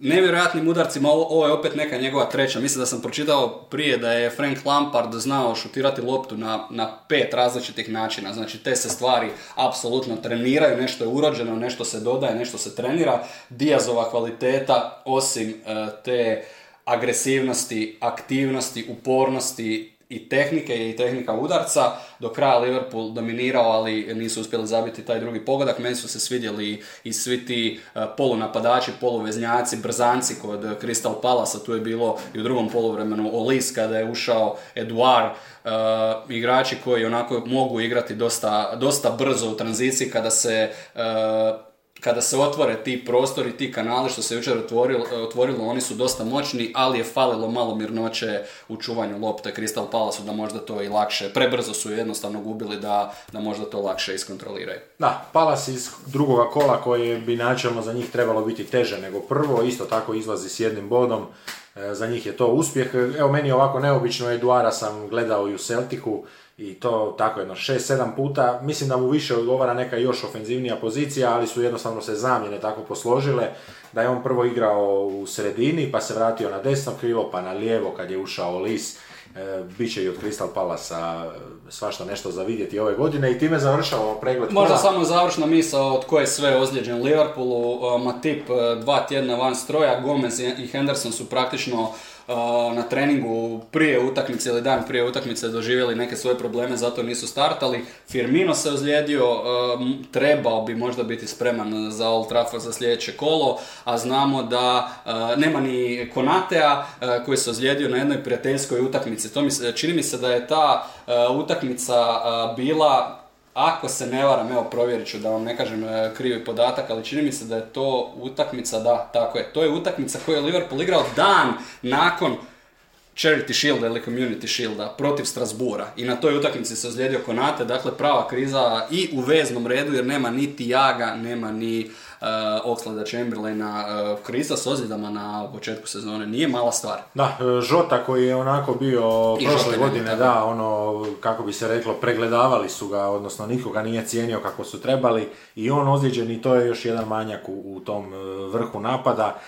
nevjerojatnim udarcima, ovo, je opet neka njegova treća. Mislim da sam pročitao prije da je Frank Lampard znao šutirati loptu na, na pet različitih načina. Znači te se stvari apsolutno treniraju, nešto je urođeno, nešto se dodaje, nešto se trenira. Dijazova kvaliteta, osim e, te agresivnosti, aktivnosti, upornosti i tehnike i tehnika udarca. Do kraja Liverpool dominirao, ali nisu uspjeli zabiti taj drugi pogodak. Meni su se svidjeli i svi ti e, polunapadači, poluveznjaci, brzanci kod Crystal Palasa. Tu je bilo i u drugom poluvremenu Olis kada je ušao Eduard. Uh, igrači koji onako mogu igrati dosta, dosta brzo u tranziciji kada se uh, kada se otvore ti prostori, ti kanali što se jučer otvorilo, otvorilo, oni su dosta moćni, ali je falilo malo mirnoće u čuvanju lopte Crystal Palace da možda to i lakše, prebrzo su jednostavno gubili da, da možda to lakše iskontroliraju. Da, Palace iz drugoga kola koje bi načelno za njih trebalo biti teže nego prvo, isto tako izlazi s jednim bodom, za njih je to uspjeh. Evo meni ovako neobično, Eduara sam gledao i u Celticu, i to tako jedno 6-7 puta. Mislim da mu više odgovara neka još ofenzivnija pozicija, ali su jednostavno se zamjene tako posložile da je on prvo igrao u sredini, pa se vratio na desno krivo, pa na lijevo kad je ušao Lis. E, Biće i od Crystal Palasa e, svašta nešto za vidjeti ove godine i time završavamo pregled. Možda samo završna misao od koje je sve ozlijeđen Liverpoolu. Matip e, dva tjedna van stroja, Gomez i Henderson su praktično na treningu prije utakmice ili dan prije utakmice doživjeli neke svoje probleme, zato nisu startali. Firmino se ozlijedio, trebao bi možda biti spreman za Old Trafford za sljedeće kolo, a znamo da nema ni Konatea koji se ozlijedio na jednoj prijateljskoj utakmici. Čini mi se da je ta utakmica bila ako se ne varam, evo provjerit ću da vam ne kažem e, krivi podatak, ali čini mi se da je to utakmica, da, tako je, to je utakmica koju je Liverpool igrao dan nakon Charity Shielda ili Community Shielda protiv Strasbura i na toj utakmici se ozlijedio Konate, dakle prava kriza i u veznom redu jer nema niti Jaga, nema ni Oxlada Chamberlaina, uh, kriza s ozljedama na početku sezone, nije mala stvar. Da, Žota koji je onako bio I prošle godine, da, ono, kako bi se reklo, pregledavali su ga, odnosno nikoga nije cijenio kako su trebali i on ozlijeđen i to je još jedan manjak u, u tom vrhu napada.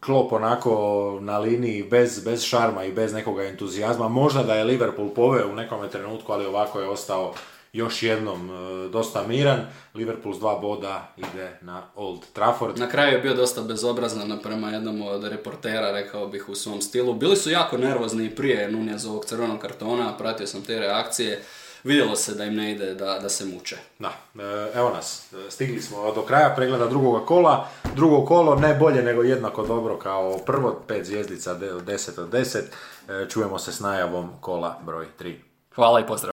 Klop onako na liniji bez, bez šarma i bez nekoga entuzijazma. Možda da je Liverpool poveo u nekom trenutku, ali ovako je ostao još jednom e, dosta miran. Liverpool s dva boda ide na Old Trafford. Na kraju je bio dosta bezobrazan prema jednom od reportera, rekao bih u svom stilu. Bili su jako nervozni i prije ovog crvenog kartona, pratio sam te reakcije vidjelo se da im ne ide da, da se muče. Da, e, evo nas, stigli smo do kraja pregleda drugoga kola. Drugo kolo ne bolje nego jednako dobro kao prvo, pet zvijezdica, 10 od 10. E, čujemo se s najavom kola broj 3. Hvala i pozdrav.